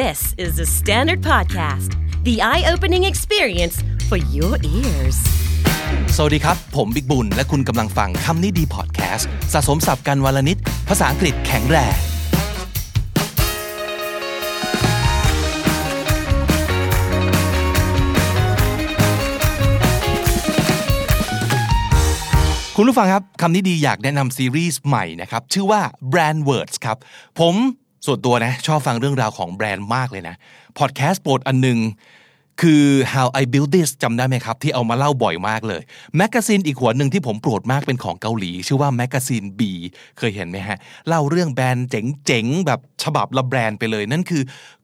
This is the Standard Podcast, the eye opening experience for your ears. สวัสดีครับ ผมบิ๊กบุญ และคุณกำลังฟังคำนี้ดีพอดแคสต์สะสมสับกันวลนิด ภาษาอังกฤษแข็งแรงคุณผู้ฟังครับคำนี้ดีอยากแนะนำซีรีส์ใหม่นะครับ ชื่อว่า Brand Words ครับ ผม ส่วนตัวนะ ชอบฟังเรื่องราวของแบรนด์มากเลยนะพอดแคสต์โปรดอันหนึ่ง คือ How I Built This จำได้ไหมครับ ที่เอามาเล่าบ่อยมากเลยแมกกาซีนอีกหัวหนึ่งที่ผมโปรดมากเป็นของเกาหลี ชื่อว่าแมกกาซีน B เคยเห็นไหมฮะ เล่าเรื่องแบรนด์เจ๋งๆ แบบฉบับละแบรนด์ไปเลย นั่นคือ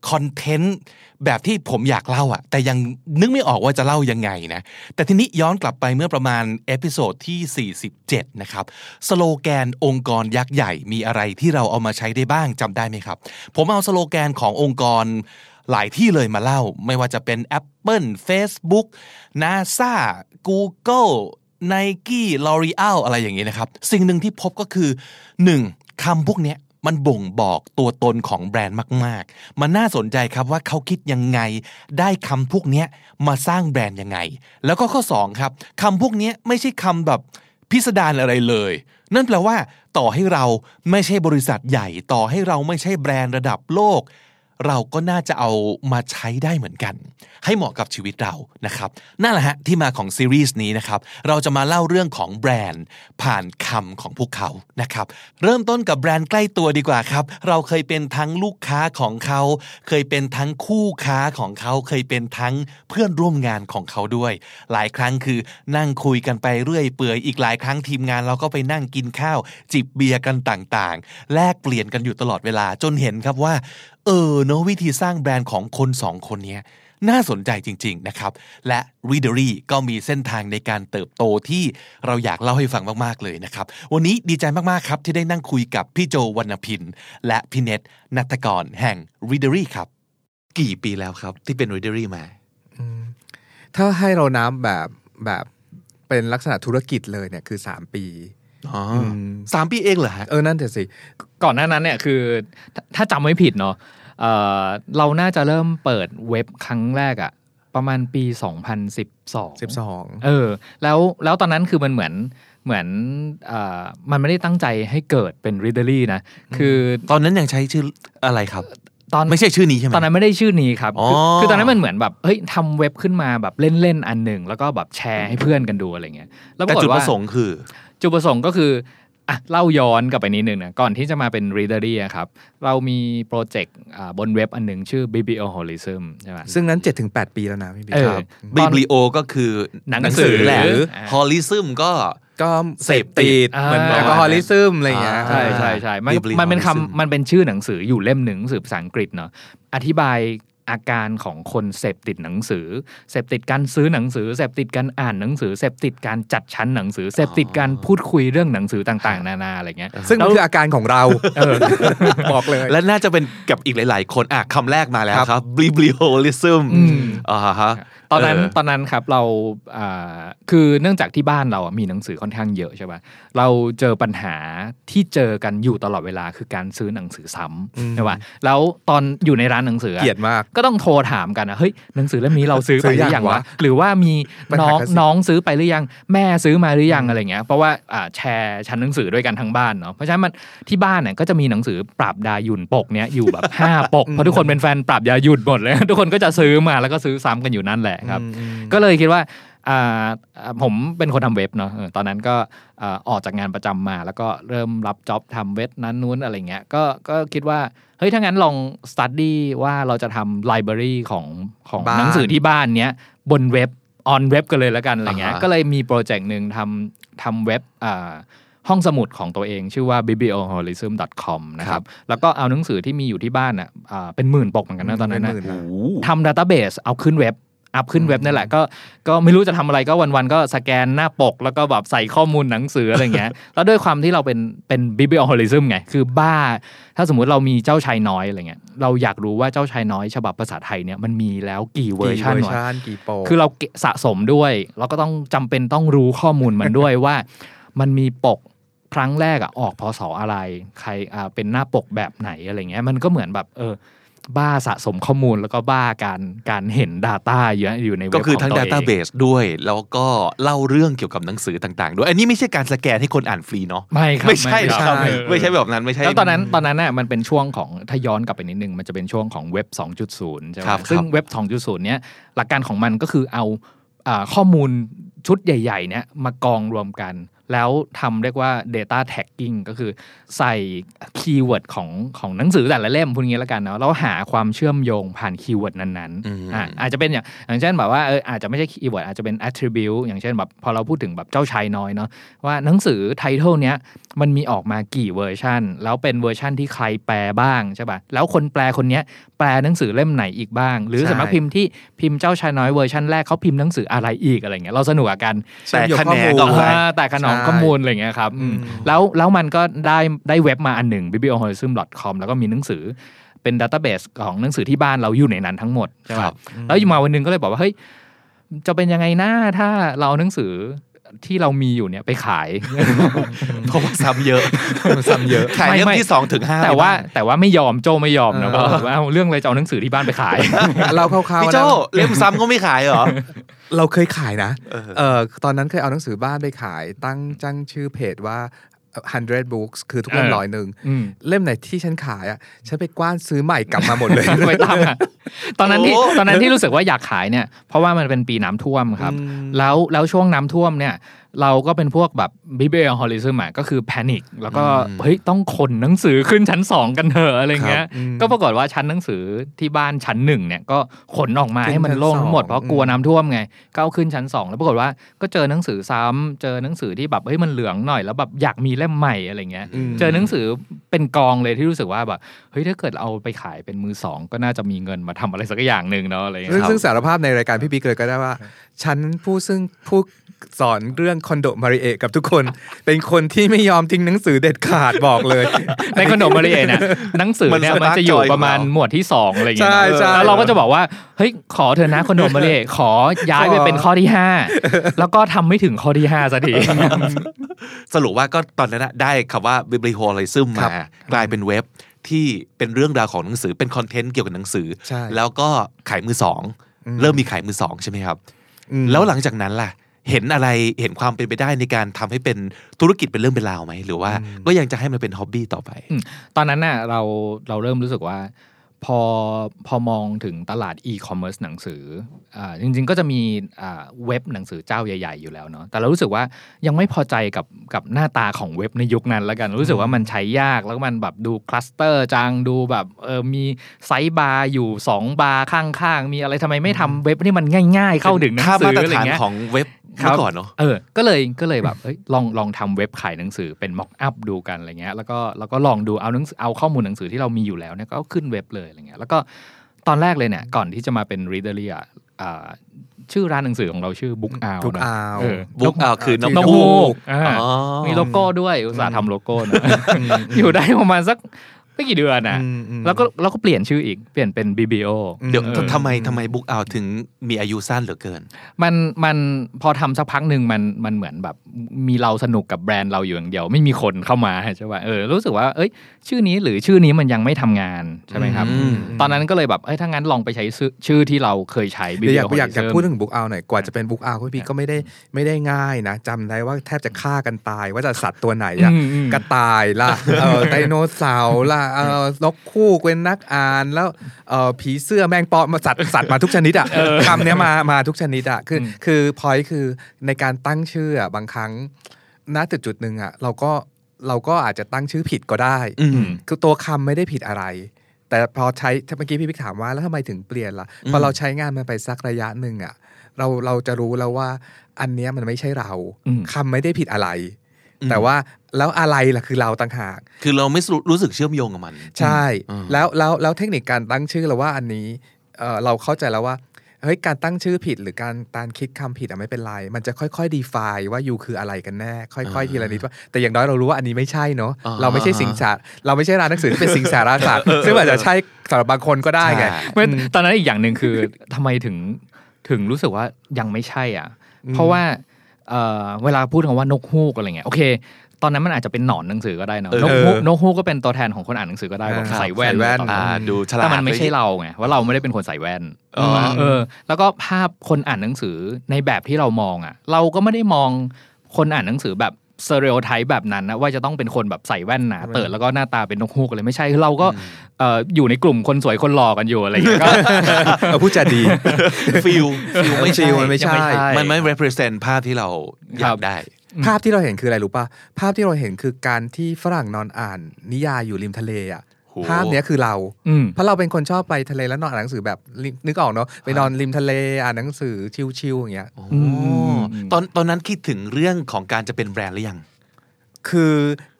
คอนเทนต์แบบที่ผมอยากเล่าอะแต่ยังนึกไม่ออกว่าจะเล่ายังไงนะ แต่ทีนี้ย้อนกลับไปเมื่อประมาณ episode ที่่ 47 นะครับ สโลแกนองค์กรยักษ์ใหญ่มีอะไรที่เราเอามาใช้ได้บ้างจำได้ไหมครับ ผมเอาสโลแกนขององค์กร หลายที่เลยมาเล่า ไม่ว่าจะเป็น Apple Facebook NASA Google Nike L'Oreal อะไรอย่างนี้นะครับ สิ่งหนึ่งที่พบก็คือ 1. คำพวกเนี้ยมันบ่งบอกตัวตนของแบรนด์มาก ๆ มันน่าสนใจครับว่าเขาคิดยังไง ได้คำพวกนี้มาสร้างแบรนด์ยังไง แล้วก็ข้อ 2 ครับคำพวกนี้ไม่ใช่คำแบบพิสดารอะไรเลย นั่นแปลว่า ต่อให้เราไม่ใช่บริษัทใหญ่ ต่อให้เราไม่ใช่แบรนด์ระดับโลก เราก็น่าจะเอามาใช้ได้เหมือนกันให้เหมาะกับชีวิตเรานะครับนั่นแหละฮะที่มาของซีรีส์นี้นะครับเราจะมาเล่าเรื่องของแบรนด์ผ่านคำของพวกเขานะครับเริ่มต้นกับแบรนด์ใกล้ตัวดีกว่าครับเราเคยเป็นทั้งลูกค้าของเขา เคยเป็นทั้งคู่ค้าของเขาเคยเป็นทั้งเพื่อนร่วมงานของเขาด้วย หลายครั้งคือนั่งคุยกันไปเรื่อยเปื่อยอีกหลายครั้งทีมงานเราก็ไปนั่งกินข้าว จิบเบียร์กันต่างๆ แลกเปลี่ยนกันอยู่ตลอดเวลาจนเห็นครับว่าเออเนอะวิธีสร้างแบรนด์ของคนสองคนเนี้ย น่าสนใจจริง ๆ นะครับ และ Readery ก็มีเส้นทางในการเติบโตที่เราอยากเล่าให้ฟังมาก ๆ เลยนะครับ วันนี้ดีใจมาก ๆ ครับที่ได้นั่งคุยกับพี่โจวรรณพิน และพี่เน็ตนัทกรแห่ง Readery ครับ กี่ปีแล้วครับ ที่เป็น Readery มาถ้าให้เรานับแบบแบบเป็นลักษณะธุรกิจเลยเนี่ยคือ3ปีอ๋ออสามปีเองเหรอฮะเออนั่นแต่สิ ก่อนหน้านั้นเนี่ยคือ ถ้าถ้าจำไม่ผิดเนาะ เอ่อเราน่าจะเริ่มเปิดเว็บครั้งแรกอะประมาณปี 2012 12เออ แล้วแล้วตอนนั้นคือมันเหมือนเหมือนเอ่อมันไม่ได้ตั้งใจให้เกิดเป็น Readery นะ คือตอนนั้นยังใช้ชื่ออะไรครับตอนไม่ใช่ชื่อนี้ใช่ไหมตอนนั้นไม่ได้ชื่อนี้ครับอ๋อคือคือตอนนั้นมันเหมือนแบบเฮ้ยทำเว็บขึ้นมาแบบเล่นๆอันหนึ่ง แล้วก็แบบแชร์ให้เพื่อนกันดูอะไรเงี้ยแล้วปแต่รากฏจุดปว่าระสงค์คือ จุดประสงค์ก็คือ อะเล่าย้อนกลับไปนิดนึงนะก่อนที่จะมาเป็น Readery อะครับ เรามีโปรเจกต์อ่าบนเว็บอันหนึ่งชื่อ BBO Holism ใช่ไหมซึ่งนั้น 7-8 ปีแล้วนะพี่บิ๊กเออครับbib lio ก็คือหนังสือแหละอ่า holism ก็ก็เสพเสพติติดดเหมือนอ่า alcoholism อะไรอย่างเงี้ยใช่ใช่ใช่มัน Biblioholism มันเป็นคำมันเป็นชื่อหนังสืออยู่เล่มหนึ่งหนังสือภาษาอังกฤษเนาะอธิบาย อาการของคนเสพติดหนังสือ เสพติดการซื้อหนังสือ เสพติดการอ่านหนังสือ เสพติดการจัดชั้นหนังสือ เสพติดการพูดคุยเรื่องหนังสือต่างๆ นานาอะไรเงี้ย ซึ่งมันคืออาการของเราบอกเลย และน่าจะเป็นกับอีกหลาย ๆ คนอะคำแรกมาแล้วครับครับ biblioholism อืมอ่าฮะตอนนั้นเออตอนนั้นครับเราอ่าคือเนื่องจากที่บ้านเราอะมีหนังสือค่อนข้างเยอะใช่ป่ะเราเจอปัญหาที่เจอกันอยู่ตลอดเวลาคือการซื้อหนังสือซ้ำใช่ป่ะแล้วตอนอยู่ในร้านหนังสืออะเกลียดมากก็ต้องโทรถามกันนะเฮ้ยหนังสือเล่มนี้เราซื้อไปหรือยังซื้อยังวะวะหรือว่ามีปัญหาน้องคลาสสิกน้องซื้อไปหรือยัง แม่ซื้อมาหรือยังอะไรเงี้ยเพราะว่าอ่าแชร์ชั้นหนังสือด้วยกันทั้งบ้านเนาะเพราะฉะนั้นมันที่บ้านเนี่ยก็จะมีหนังสือปราบดายุนปกเนี้ยอยู่แบบห้าปกเพราะทุกคนเป็นแฟนปราบดายุนหมดเลย ทุกคนก็จะซื้อมาแล้วก็ซื้อซ้ำกันอยู่นั่นแหละครับ ก็เลยคิดว่าอ่าอ่า ผมเป็นคนทำเว็บเนาะเออตอนนั้นก็อ่าออกจากงานประจำมา แล้วก็เริ่มรับจ็อบทำเว็บนั้นนู้นอะไรเงี้ยก็ก็คิดว่า เฮ้ย ถ้างั้นลอง study ว่าเราจะทำ library ของของบ้านหนังสือที่บ้านเนี้ยบนเว็บ on web กันเลยแล้วกันอะไรเงี้ยอ่าฮะก็เลยมีโปรเจกต์หนึ่งทำทำเว็บอ่าห้องสมุดของตัวเองชื่อว่า biblioholism.com นะครับ แล้วก็เอาหนังสือที่มีอยู่ที่บ้านอะอ่าเป็นหมื่นปกเหมือนกันนะตอนนั้นนะเป็นหมื่โอ้โหทำ database เอาขึ้นเว็บ อัพขึ้นเว็บนั่นแหละก็ก็ไม่รู้จะทำอะไรก็วันๆก็สแกนหน้าปก แล้วก็แบบใส่ข้อมูลหนังสืออะไรเงี้ยแล้วด้วยความที่เราเป็นเป็น biblioholism ไงคือบ้า ถ้าสมมุติเรามีเจ้าชายน้อยอะไรเงี้ยเราอยากรู้ว่าเจ้าชายน้อย ฉบับภาษาไทยเนี่ยมันมีแล้วกี่เวอร์ชันกี่เวอวะร์ชันกี่โปรคือเราเก็บสะสมด้วยเราก็ต้องจำเป็นต้องรู้ข้อมูลมันด้วยว่า มันมีปกครั้งแรกอะออกพศอะไร ใครอ่าเป็นหน้าปกแบบไหนอะไรเงี้ย มันก็เหมือนแบบเออ บ้าสะสมข้อมูลแล้วก็บ้าการการเห็น Data เยอะอยู่ในเว็บก็คือทั้งขตัวเ Database ด้วย แล้วก็เล่าเรื่องเกี่ยวกับหนังสือต่าง ๆ ด้วย อันนี้ไม่ใช่การสแกนให้คนอ่านฟรีเนาะไม่ครับไม่ใช่คครัรับบไม่ใช่แบบนั้นไม่ใช่แล้วตอนนั้นตอนนั้นน่ะมันเป็นช่วงของถ้าย้อนกลับไปนิดนึง มันจะเป็นช่วงของเว็บ 2.0 ใช่ไหมครับซึ่งครับเว็บ 2.0 เนี้ยหลักการของมันก็คือเอาอ่าข้อมูลชุดใหญ่ๆเนี้ยมากองรวมกัน แล้วทำเรียกว่า data tagging ก็คือใส่ keyword ของของหนังสือแต่ละเล่มพูดงี้แล้วกันเนาะแล้วหาความเชื่อมโยงผ่าน keyword นั้นอืมๆอ่าอาจจะเป็นอย่างอย่างเช่นแบบว่าเอออาจจะไม่ใช่ keyword อาจจะเป็น attribute อย่างเช่นแบบพอเราพูดถึงแบบเจ้าชายน้อยเนาะว่าหนังสือไทท l ลเนี้ยมันมีออกมากี่เวอร์ชันแล้วเป็นเวอร์ชันที่ใครแปลบ้างใช่ป่ะแล้วคนแปลคนเนี้ยแปลหนังสือเล่มไหนอีกบ้าง หรือใช่สำนักพิมพ์ที่พิมพ์เจ้าชายน้อยเวอร์ชันแรกเขาพิมพ์หนังสืออะไรอีกอะไรเงี้ยเราสนุกกับกันแต่คะแนนเชื่อมโยงข้อมูลออกมาอ่าแต่ขนอมใช่ข้อมูลอะไรเงี้ยครับอืมอืมแล้วแล้วมันก็ได้ได้เว็บมาอันหนึ่ง biblioholism.com แล้วก็มีหนังสือเป็นดัตเตอร์เบสของหนังสือที่บ้านเราอยู่ในนั้นทั้งหมดใช่คป่ะรับแล้วอยู่มาวันหนึงก็เลยบอกว่าเฮ้ยจะเป็นยังไงนะถ้าเราเอาหนังสือ ที่เรามีอยู่เนี่ยไปขาย เพราะว่าซ้ำเยอะซ้ำเยอะขายเล่มไม่ที่สองถึงห้าแต่ว่า แต่ว่าไม่ยอมโจไม่ยอมนะเออบอกว่าเอาเรื่องอะไรจะเอาหนังสือที่บ้านไปขาย เราคร่าวพี่ๆโจนะเล่มซ้ำก็ไม่ขายเหรอเราเคยขายนะเออเออตอนนั้นเคยเอาหนังสือบ้านไปขาย ตั้งจังชื่อเพจว่า 100 books คือทุกเล่มเออร้อยหนึ่งอืมเล่มไหนที่ฉันขายอะฉันไปกว้านซื้อใหม่กลับมาหมดเลยไปตามอะตอนนั้นที่โอ้ตอนนั้นที่รู้สึกว่าอยากขายเนี่ยเพราะว่ามันเป็นปีน้ำท่วมครับอืมแล้วแล้วช่วงน้ำท่วมเนี่ยเราก็เป็นพวกแบบบิเบลฮอลิซึมอะก็คือแพนิคแล้วก็อืมเฮ้ยต้องขนหนังสือขึ้นชั้นสองกันเถอะอะไรเงี้ยอืมก็ปรากฏว่าชั้นหนังสือที่บ้านชั้นหนึ่งเนี่ยก็ขนออกมาขึ้นให้มันโล่งชั้นทั้งหมดสองเพราะกลัวน้ำท่วมไงก็เอาขึ้นชั้นสองแล้วปรากฏว่าก็เจอหนังสือซ้ำเจอหนังสือที่แบบเฮ้ยมันเหลืองหน่อยแล้วแบบอยากมีเล่มใหม่อะไรเงี้ยมเจอหนังสือเป็นกองเลยที่รู้สึกว่าแบบเฮ้ยถ้าเกิดเอาไปขายเป็นมือสองก็น่าจะมีเงินมาทำอะไรสักอย่างหนึ่งเนาะอะไรอย่างซึ่งเงี้ยซึ่งสารภาพในรายการพี่บิ๊กเลยก็ได้ว่า ฉันผู้ซึ่งผู้สอนเรื่องคอนโดมาริเอะกับทุกคน เป็นคนที่ไม่ยอมทิ้งหนังสือเด็ดขาดบอกเลย ในขนมมาริเอะเนี่ยหนังสือเนี่ยมันมันจะอยู่ spark joy ประมาณของเราหมวดที่สองอะไรอย่างเงี้ยใช่ใช่แล้วเราก็จะบอกว่าเฮ้ยขอเธอะนะขนมมาริเอะขอย้ายไปเป็นข้อที่ห้าแล้วก็ทำไม่ถึงข้อที่ห้าสักทีสรุปว่าก็ตอนนั้นนะได้คำว่า biblioholism ครัมาบกลายเป็นเว็บที่เป็นเรื่องราวของหนังสือเป็นคอนเทนต์เกี่ยวกับหนังสือใช่แล้วก็ขายมือสองอืมเริ่มมีขายมือสองใช่ไหมครับอืม แล้วหลังจากนั้นล่ะ เห็นอะไรเห็นความเป็นไปได้ในการทำให้เป็นธุรกิจเป็นเรื่องเป็นราวไหมหรือว่าก็ยังจะให้มันเป็น hobby ต่อไป ตอนนั้นน่ะเราเราเริ่มรู้สึกว่า พอพอมองถึงตลาดอีคอมเมิร์ซหนังสืออ่าจริงๆก็จะมีอ่าเว็บหนังสือเจ้าใหญ่ ๆ อยู่แล้วเนาะแต่เรารู้สึกว่ายังไม่พอใจกับกับหน้าตาของเว็บในยุคนั้นแล้วกัน รู้สึกว่ามันใช้ยากแล้วมันแบบดู clutter จังดูแบบเออมี sidebar อยู่ 2 บาร์ข้างๆ มีอะไรทำไมไม่ทำเว็บที่มันง่าย ๆ เข้าถึงหนังสืออะไรเงี้ยค่ามาตรฐานของเว็บครับเมื่บอก่อนเนาะเออก็เลยก็เลยแบบเอ้ยลองลองทำเว็บขายหนังสือเป็น mock up ดูกันอะไรเงี้ยแล้วก็แล้วก็ลองดูเอาหนังสือเอาข้อมูลหนังสือที่เรามีอยู่แล้วเนี่ยก็เอาขึ้นเว็บเลยอะไรเงี้ยแล้วก็ตอนแรกเลยเนี่ยก่อนที่จะมาเป็น Readery อะอ่าชื่อร้านหนังสือของเราชื่อ Book Owl บุ๊กนะ Owl เออ Book Owl คือที่นกฮูกนกฮูกอ่าอ๋อมีโลโก้ด้วยอุตส่าห์ทำโลโก้นะอยู่ได้ประมาณสัก ไม่กี่เดือนนะอืมอืมแล้วก็แล้วก็เปลี่ยนชื่ออีกเปลี่ยนเป็น Biblio เดี๋ยวเออทำไมทำไมบุ๊กเอาถึงมีอายุสั้นเหลือเกิน มันมันพอทำสักพักหนึ่งมันมันเหมือนแบบมีเราสนุกกับแบรนด์เราอยู่อย่างเดียว ไม่มีคนเข้ามาใช่ป่ะเออรู้สึกว่าเอ้ย ชื่อนี้หรือชื่อนี้มันยังไม่ทำงานใช่ไหมครับอืมตอนนั้นก็เลยแบบเอ้ยถ้างั้นลองไปใช้ชื่อชื่อที่เราเคยใช้เดี๋ยวอยาก Biblio อยากอยาก Horizon พูดถึงบุ๊กเอาหน่อยกว่าจะเป็นบุ๊กเอาพี่ก็ไม่ได้ไม่ได้ง่ายนะจำได้ว่าแทบจะฆ่ากันตายว่าจะสัตว์ตัวไหนอะอืมอืมกระต่ายล่ะเออไดโนเสาร์ล่ะเออนกคู่เป็นนักอ่านแล้วเออผีเสื้อแมงปอมาสัตว์สัตว์มาทุกชนิดอะคำเนี้ยมามาทุกชนิดอะคืออคือพอยคือในการตั้งชื่ออะบางครั้งณจุดจุดๆหนึ่งอะเราก็เราก็อาจจะตั้งชื่อผิดก็ได้อืมคือตัวคำไม่ได้ผิดอะไร แต่พอใช้เมื่อกี้พี่พิกถามว่าแล้วทำไมถึงเปลี่ยนล่ะพอเราใช้งานมันไปสักระยะหนึ่งอะเราเราจะรู้แล้วว่า อันเนี้ยมันไม่ใช่เราอืมคำไม่ได้ผิดอะไรอืมแต่ว่า แล้วอะไรล่ะคือเราต่างหาก คือเราไม่รู้รู้สึกเชื่อมโยงกับมัน ใช่อืมแล้วแล้วแล้วเทคนิคการตั้งชื่อเราว่าอันนี้เออเราเข้าใจแล้วว่าเฮ้ยการตั้งชื่อผิดหรือการการคิดคำผิดอะไม่เป็นไร มันจะค่อยๆ define ว่ายูคืออะไรกันแน่ ค่อยๆทีละนิดว่าแต่อย่างน้อยเรารู้ว่าอันนี้ไม่ใช่เนาะอ่าเราไม่ใช่สิงสารเราไม่ใช่ร้านหนังสือที่เป็นสิงสารศาสตร์ซึ่งอาจจะใช่สำหรับบางคนก็ได้ไงใช่ไม่ตอนนั้นอีกอย่างหนึ่งคือทำไมถึงถึงรู้สึกว่ายังไม่ใช่อะ เพราะว่าเอ่อเวลาพูดคำว่านกฮูกอะไรเงี้ยโอเค ตอนนั้นมันอาจจะเป็นหนอนหนังสือก็ได้เนอะเออนกฮูกนกฮูกก็เป็นตัวแทนของคนอ่านหนังสือก็ได้อ่าบอกครับใส่แว่นใส่แว่นตอนอ่านั้นดูฉลาดแต่มันไม่ใช่เราไงว่าเราไม่ได้เป็นคนใส่แว่นอ๋อเออ แล้วก็ภาพคนอ่านหนังสือในแบบที่เรามองอะ เราก็ไม่ได้มองคนอ่านหนังสือแบบสเตอริโอไทป์แบบนั้นนะว่าจะต้องเป็นคนแบบใส่แว่นหนาเติร์ดแล้วก็หน้าตาเป็นนกฮูกอะไรไม่ใช่คือเราก็เอ่ออยู่ในกลุ่มคนสวยคนหล่อกันอยู่อะไรอย่างเงี้ยก็เออพูดจาดี feel feel ไม่ใช่ feel มันไม่ใช่ยังไม่ใช่ มันไม่ represent ภาพที่เราอยากได้ ภาพที่เราเห็นคืออะไรรู้ป่ะภาพที่เราเห็นคือการที่ฝรั่งนอนอ่าน นิยายอยู่ริมทะเลอะโหภาพเนี้ยคือเราอืมเพราะเราเป็นคนชอบไปทะเลแล้วนอนอ่านหนังสือแบบริมนึกออกเนาะไปนอนริมทะเลอ่านหนังสือชิลๆอย่างเงี้ยโอ้อืมตอนตอนนั้นคิดถึงเรื่องของการจะเป็นแบรนด์หรือยัง คือ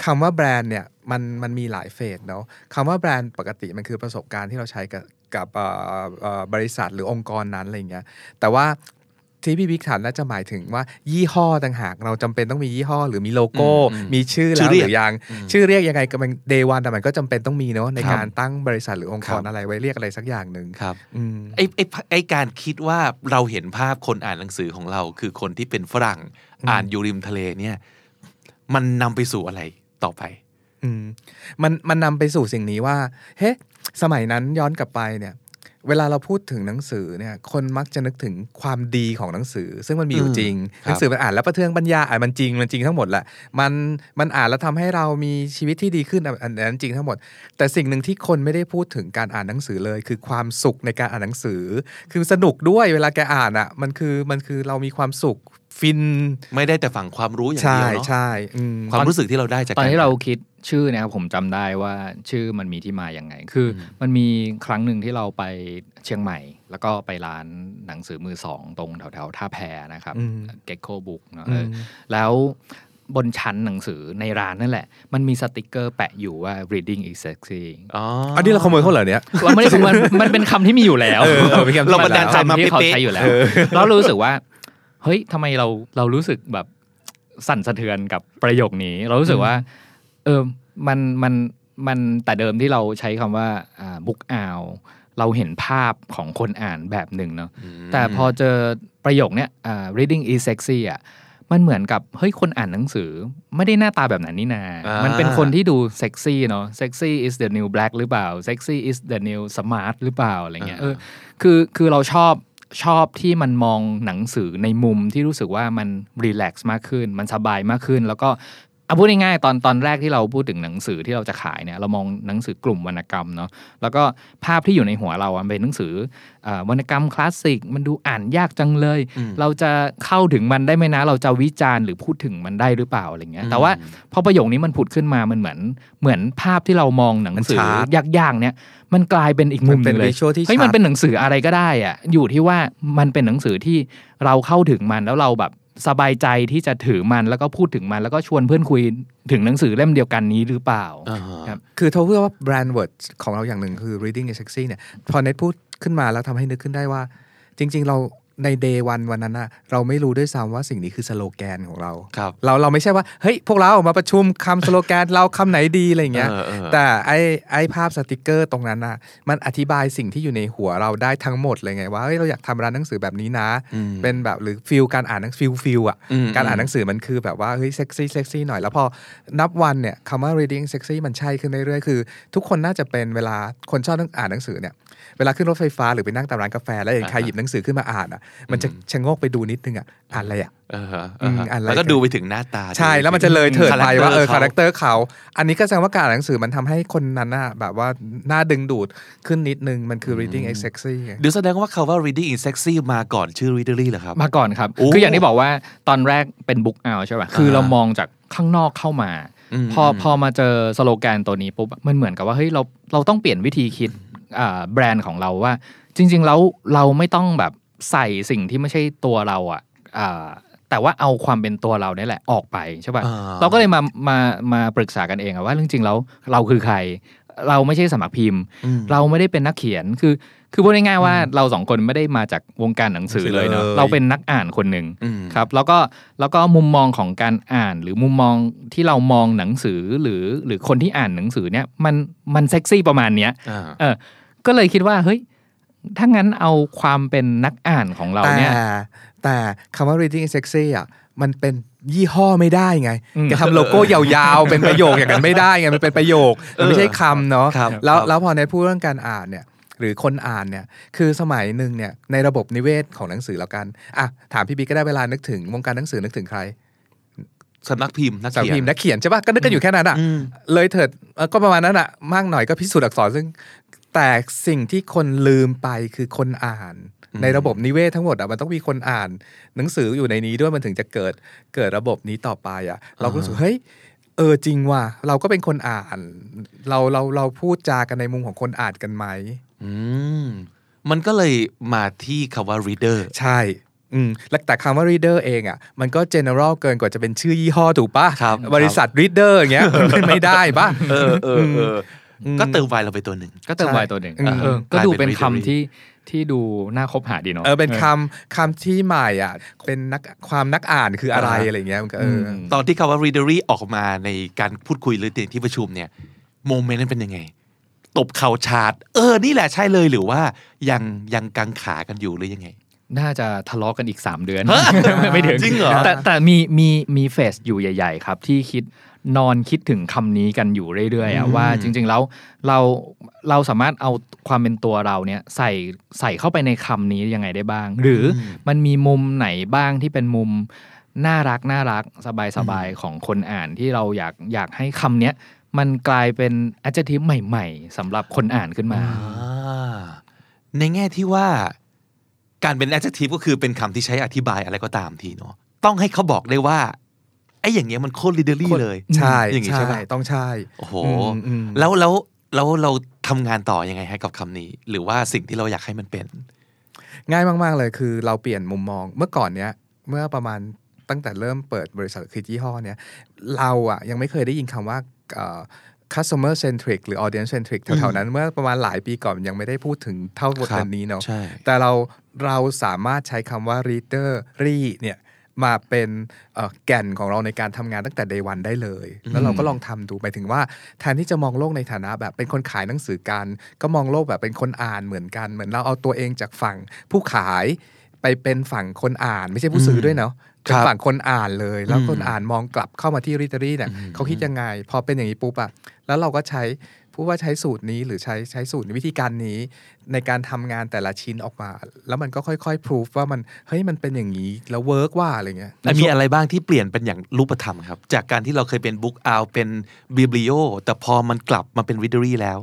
คำว่าแบรนด์เนี่ยมันมันมีหลายเฟสเนาะคำว่าแบรนด์ปกติมันคือประสบการณ์ที่เราใช้กับกับเอ่อเอ่อบริษัทหรือองค์กรนั้นอะไรเงี้ยแต่ว่า ที่พี่บิ๊กถามน่าจะหมายถึงว่ายี่ห้อต่างหาก เราจำเป็นต้องมียี่ห้อ หรือมีโลโก้อืมอืมมีชื่อชื่แล้วอเรีหยกรือยังอืมชื่อเรียกยังไงก็มันเดวันแต่มันก็จำเป็นต้องมีเนาะในครับการตั้งบริษัทหรือองค์กรครับอะไรไว้เรียกอะไรสักอย่างหนึ่งครับอืมไอ้ไอ้ไอ้การคิดว่าเราเห็นภาพคนอ่านหนังสือของเรา คือคนที่เป็นฝรั่งอ่านอยู่ริมทะเลเนี่ย มันนำไปสู่อะไรต่อไปอืมมันมันนำไปสู่สิ่งนี้ว่า เฮ้ สมัยนั้นย้อนกลับไปเนี่ย เวลาเราพูดถึงหนังสือเนี่ยคนมักจะนึกถึงความดีของหนังสือ ซึ่งมันมีอยู่อืมจริงครับหนังสือมันอ่านแล้วประเทืองปัญญาอ่านมันจริงมันจริงทั้งหมดแหละมันมันอ่านแล้วทำให้เรามีชีวิตที่ดีขึ้นอันอันนั้นจริงทั้งหมด แต่สิ่งหนึ่งที่คนไม่ได้พูดถึงการอ่านหนังสือเลย คือความสุขในการอ่านหนังสือ คือสนุกด้วยเวลาแกอ่านอะมันคือมันคือเรามีความสุข ฟิน ไม่ได้แต่ฝั่งความรู้อย่างใช่เดียวเนาะใช่อืมความรู้สึกที่เราได้จากตอนกที่เราคิดชื่อเนะครับผมจำได้ว่าชื่อมันมีที่มาอย่างไง คืออมันมีครั้งหนึ่งที่เราไปเชียงใหม่ แล้วก็ไปร้านหนังสือมือสองตรงแถวแถวๆท่าแพนะครับอืมเก็กโคบุ๊กเนาะอืเออมอแล้วบนชั้นหนังสือในร้านนั่นแหละ มันมีสติกเกอร์แปะอยู่ว่า reading is sexy อ๋ออันนี้เราขโมยเขาเหรอเนี่ยว่าไม่ได้มันมันเป็นคำที่มีอยู่แล้วเออเออเป็นคำที่เราบันดาลใจมาที่เขาเป๊ะๆใช้อยู่แล้วแล้วรู้สึกว่า เฮ้ยทำไมเราเรารู้สึกแบบสั่นสะเทือนกับประโยคนี้ เรารู้สึกว่า เออมันมันมันแต่เดิมที่เราใช้คำว่าอ่าบุ๊กอาวเราเห็นภาพของคนอ่านแบบหนึ่งเนาะแต่พอเจอประโยคเนี้ยอ่า reading is sexy อะมันเหมือนกับเฮ้ยคนอ่านหนังสือไม่ได้หน้าตาแบบนั้นนี่นาอ่ามัมันเป็นคนที่ดูเซ็กซี่เนาะ sexy is the new black หรือเปล่า sexy is the new smart หรือเปล่าอะไรเงี้ยเออคือคือเราชอบ ชอบที่มันมองหนังสือในมุมที่รู้สึกว่ามันรีแลกซ์มากขึ้น มันสบายมากขึ้น แล้วก็ เอาพูดง่ายๆตอนตอนแรกที่เราพูดถึงหนังสือที่เราจะขายเนี่ยเรามองหนังสือกลุ่มวรรณกรรมเนาะแล้วก็ภาพที่อยู่ในหัวเราอะเป็นหนังสือเอ่อวรรณกรรมคลาสสิกมันดูอ่านยากจังเลยอืมเราจะเข้าถึงมันได้ไหมนะ เราจะวิจารณ์หรือพูดถึงมันได้หรือเปล่าอะไรเงี้ยอืมแต่ว่าพอประโยคนี้มันผุดขึ้นมามันเหมือนเหมือนภาพที่เรามองหนังสือมันชาร์จยากๆเนี่ยมันกลายเป็นอีกมุมหมันเป็นึนงเลย visual ที่เฮ้ยมันชัดเป็นหนังสืออะไรก็ได้อะอยู่ที่ว่ามันเป็นหนังสือที่เราเข้าถึงมันแล้วเราแบบ สบายใจที่จะถือมันแล้วก็พูดถึงมัน แล้วก็ชวนเพื่อนคุยถึงหนังสือเล่มเดียวกันนี้หรือเปล่าอ่าฮะครับคือเขาเพื่อว่า brand word ของเราอย่างหนึ่งคือ reading is sexy เนี่ยพอเน็ตพูดขึ้นมาแล้วทำให้นึกขึ้นได้ว่า จริง ๆ เรา ใน day one วันนั้นนะเราไม่รู้ด้วยซ้ำว่าสิ่งนี้คือสโลแกนของเราครับเราเราไม่ใช่ว่าเฮ้ยพวกเรามาประชุมคำสโลแกนเราคำไหนดีอะไรอย่างเงี้ยเออเออแต่ไอ้ไอ้ภาพสติกเกอร์ตรงนั้นน่ะมันอธิบายสิ่งที่อยู่ในหัวเราได้ทั้งหมดเลยไงว่าเฮ้ยเราอยากทำร้านหนังสือแบบนี้นะอืมเป็นแบบหรือ feel การอ่านหนัง feel feel อะอืมการอ่านหนังสือมันคือแบบว่าเฮ้ยเซ็กซี่เซ็กซี่หน่อยแล้วพอนับวันเนี่ยคำว่า reading sexy มันใช่ขึ้นเรื่อยๆคือ ทุกคนน่าจะเป็นเวลาคนชอบอ่านหนังสือเนี่ย เวลาขึ้นรถไฟฟ้าหรือไปนั่งตามร้านกาแฟ แล้วเห็นใครหยิบหนังสือขึ้นมาอ่านอะ มันจะชะโงกไปดูนิดนึงอะอ่านอะไรอะเออฮะอืมเออฮะอะไรแล้วก็กันดูไปถึงหน้าตา ใช่ดูแล้วมันจะเลยเถิดไปว่าเออคาแรคเตอร์เขาร์เขา อันนี้ก็แสดงว่าการอ่านหนังสือมันทำให้คนนั้นน่ะแบบว่าน่าดึงดูดขึ้นนิดนึงมันคือ reading is sexy ไงเดี๋ยวแสดงว่าคำว่า reading is sexy มาก่อนชื่อ readery เหรอครับมาก่อนครครับโอ้คืออย่างที่บอกว่าตอนแรกเป็น Book Owl ใช่ป่ะคือเรามองจากข้างนอกเข้ามาอืมพอพอมาเจอสโลแกนตัวนี้ปุ๊บมันเหมือนกับว่าเฮ้ยเราเราต้องเปลี่ยนวิธีคิดอ่า แบรนด์ของเราว่า จริง ๆ แล้วเราไม่ต้องแบบใส่สิ่งที่ไม่ใช่ตัวเราอะอ่าแต่ว่าเอาความเป็นตัวเราเนี่ยแหละออกไปใช่ป่ะอ่าเราก็เลยมามามาปรึกษากันเองอะว่าจริงๆแล้วเราคือใคร เราไม่ใช่สมัครพิมพ์อืมเราไม่ได้เป็นนักเขียนคือ คือพูดง่ายๆว่าเราสองคนไม่ได้มาจากวงการหนังสือเลยเนาะเลยเราเป็นนักอ่านคนหนึ่งอืมครับ แล้วก็แล้วก็มุมมองของการอ่านหรือมุมมองที่เรามองหนังสือหรือหรือคนที่อ่านหนังสือเนี่ยมันมันเซ็กซี่ประมาณเนี้ยอ่าเออ ก็เลยคิดว่าเฮ้ยถ้างั้นเอาความเป็นนักอ่านของเราแต่เนี่ย แต่คำว่า reading is sexy อะมันเป็นยี่ห้อไม่ได้ไงอืมจะทำโลโก้ยาวๆ เป็นประโยคอย่างนั้นไม่ได้ไงมันเป็นประโยคมันไม่ใช่คำเนาะครับแล้วครับแล้วพอในพูดเรื่องการอ่านเนี่ย หรือคนอ่านเนี่ยคือสมัยหนึ่งเนี่ยในระบบนิเวศของหนังสือแล้วกันอะถามพี่บิ๊กก็ได้เวลานึกถึงวงการหนังสือนึกถึงใครสำนักพิมพ์นักสำนักเขียพิมนพ์นักเขียนใช่ปะก็นึกกันอยู่แค่นั้นอะอืมเลยเถิดเอ่อก็ประมาณนั้นอะมากหน่อยก็พิสูจน์อักษรซึ่ง แต่สิ่งที่คนลืมไปคือคนอ่าน ในระบบนิเวศทั้งหมดอะมันต้องมีคนอ่าน หนังสืออยู่ในนี้ด้วยมันถึงจะเกิดเกิดระบบนี้ต่อไปอะ เราก็รู้สึกเฮ้ยเออจริงว่ะเราก็เป็นคนอ่าน เราเราเราพูดจากันในมุมของคนอ่านกันไหม อืมมันก็เลยมาที่คำว่า reader ใช่อืมแล้วแต่คำว่า reader เองอะมันก็ general เกินกว่าจะเป็นชื่อยี่ห้อถูกปะครับบริษัท reader อย่างเงี้ยไม่ได้ปะเออเออเอออมก็เติมไวเราไปตัวหนึ่งก็เติมใช่ไวตัวหนึ่งอืมเออก็กลายดูเป็นเป็นคำ readery ที่ที่ดูน่าคบหาดีเนาะเออเป็นคำคำที่ใหม่อะเป็นนักความนักอ่านคืออะไรอ่าอะไรเงี้ยมันก็เอออตอนที่คำว่า readery ออกมาในการพูดคุยหรือในที่ประชุมเนี่ยโมเมนต์นั้นเป็นยังไง ตบเข่าชาร์ดเออนี่แหละใช่เลยหรือว่ายังยังกังขากันอยู่หรือยังไง น่าจะทะเลาะกันอีก 3 เดือนฮะไม่ถึงจริงเหรอแต่แต่มีมีมีเฟสอยู่ใหญ่ ๆ ครับ ที่คิดนอนคิดถึงคำนี้กันอยู่เรื่อยๆอะว่าจริง ๆ แล้วเราเราสามารถเอาความเป็นตัวเราเนี่ยใส่ใส่เข้าไปในคำนี้ยังไงได้บ้าง หรืออมันมีมุมไหนบ้างที่เป็นมุมน่ารักน่ารักสบายสบายๆของคนอ่านที่เราอยากอยากให้คำเนี้ย มันกลายเป็น adjective ใหม่ ๆสำหรับคนอ่านขึ้นมาอ่าในแง่ที่ว่า การเป็น adjective ก็คือเป็นคำที่ใช้อธิบายอะไรก็ตามทีเนาะต้องให้เขาบอกได้ว่าไอ้อย่างเงี้ยมันโคตร literally เลยใช่อย่างงี้ใช่ใช่ปะต้องใช่โอ้โหอืมอืมแล้วแล้วแล้วเราทำงานต่อยังไงให้กับคำนี้ หรือว่าสิ่งที่เราอยากให้มันเป็น ง่ายมาก ๆ เลยคือเราเปลี่ยนมุมมองเมื่อก่อนเนี้ย เมื่อประมาณตั้งแต่เริ่มเปิดบริษัทคือยี่ห้อเนี้ยเราอะยังไม่เคยได้ยินคำว่าเอ่อ customer centric หรือ audience centric แถวๆนั้นเมื่อประมาณหลายปีก่อนยังไม่ได้พูดถึงเท่าบทครับนี้เนาะใช่แต่เราเราสามารถใช้คำว่า reader รีเนี่ยมาเป็นเอ่อแก่นของเราในการทำงานตั้งแต่ day one ได้เลย แล้วเราก็ลองทำดูหมายถึงว่าแทนที่จะมองโลกในฐานะแบบเป็นคนขายหนังสือกัน ก็มองโลกแบบเป็นคนอ่านเหมือนกัน เหมือนเราเอาตัวเองจากฝั่งผู้ขาย ไปเป็นฝั่งคนอ่านไม่ใช่ผู้ซื้อด้วยเนาะครัเป็นฝั่งคนอ่านเลย แล้วอืมคนอ่านมองกลับเข้ามาที่ readery เนี่ยเขาคิดยังไง พอเป็นอย่างนี้ปุ๊บอะแล้วเราก็ใช้พูดว่าใช้สูตรนี้หรือใช้ใช้สูตรวิธีการนี้ ในการทำงานแต่ละชิ้นออกมา แล้วมันก็ค่อยๆ proof ว่ามันเฮ้ยมันเป็นอย่างนี้ แล้ว work ว่ะอะไรเงี้ยแล้วมีอะไรบ้างที่เปลี่ยนเป็นอย่างรูปธรรมครับ จากการที่เราเคยเป็น Book Owl เป็น Biblio แต่พอมันกลับมาเป็นวิด e รี่แล้ว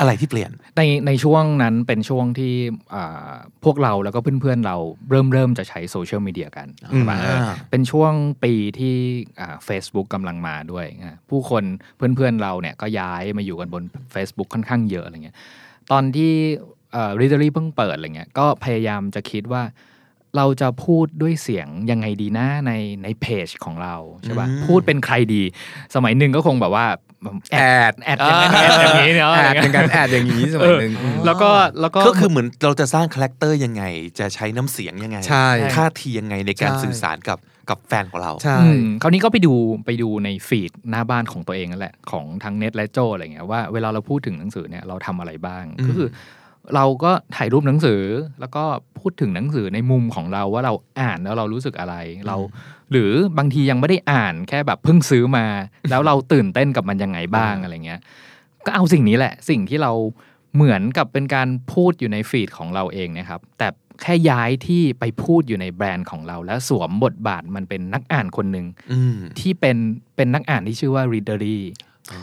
อะไรที่เปลี่ยนในในในช่วงนั้นเป็นช่วงที่อ่าพวกเราแล้วก็เพื่อนๆเราเริ่มเริ่มจะใช้โซเชียลมีเดียกันอืมว่าเออเป็นช่วงปีที่เฟซบุ๊กกำลังมาด้วยอะผู้คนเพื่อนๆเราเนี่ยก็ย้ายมาอยู่กันบน Facebook ค่อนข้างเยอะอะไรเงี้ยตอนที่ Readery เออ Readery เพิ่งเปิดอะไรเงี้ยก็พยายามจะคิดว่า เราจะพูดด้วยเสียงยังไงดีนะในในเพจของเราใช่ป่ะอืมพูดเป็นใครดี สมัยหนึ่งก็คงแบบว่าแอดแอดแอดอย่างนั้นแอดอย่างนี้เนาะแออะไรเงี้ยเป็นการแอดอย่างนี้สมัยหนึ่งแล้วก็แล้วก็ก็คือเหมือนเราจะสร้างคาแรคเตอร์ยังไง จะใช้น้ำเสียงยังไงใช่ท่าทียังไงในการใช่สื่อสารกับกับแฟนของเรา ใช่อืมคราวนี้ก็ไปดูไปดูในฟีดหน้าบ้านของตัวเองนั่นแหละ ของทั้งเน็ตและโจอะไรเงี้ยว่าเวลาเราพูดถึงหนังสือเนี่ยเราทำอะไรบ้างอืมก็คือ เราก็ถ่ายรูปหนังสือ แล้วก็พูดถึงหนังสือในมุมของเราว่าเราอ่านแล้วเรารู้สึกอะไรเรา หรือบางทียังไม่ได้อ่านแค่แบบเพิ่งซื้อมา แล้วเราตื่นเต้นกับมันยังไงบ้างอะไรเงี้ย ก็เอาสิ่งนี้แหละ สิ่งที่เราเหมือนกับเป็นการพูดอยู่ในฟีดของเราเองนะครับ แต่แค่ย้ายที่ไปพูดอยู่ในแบรนด์ของเรา แล้วสวมบทบาทมันเป็นนักอ่านคนหนึ่งอืมที่เป็นเป็นนักอ่านที่ชื่อว่า readery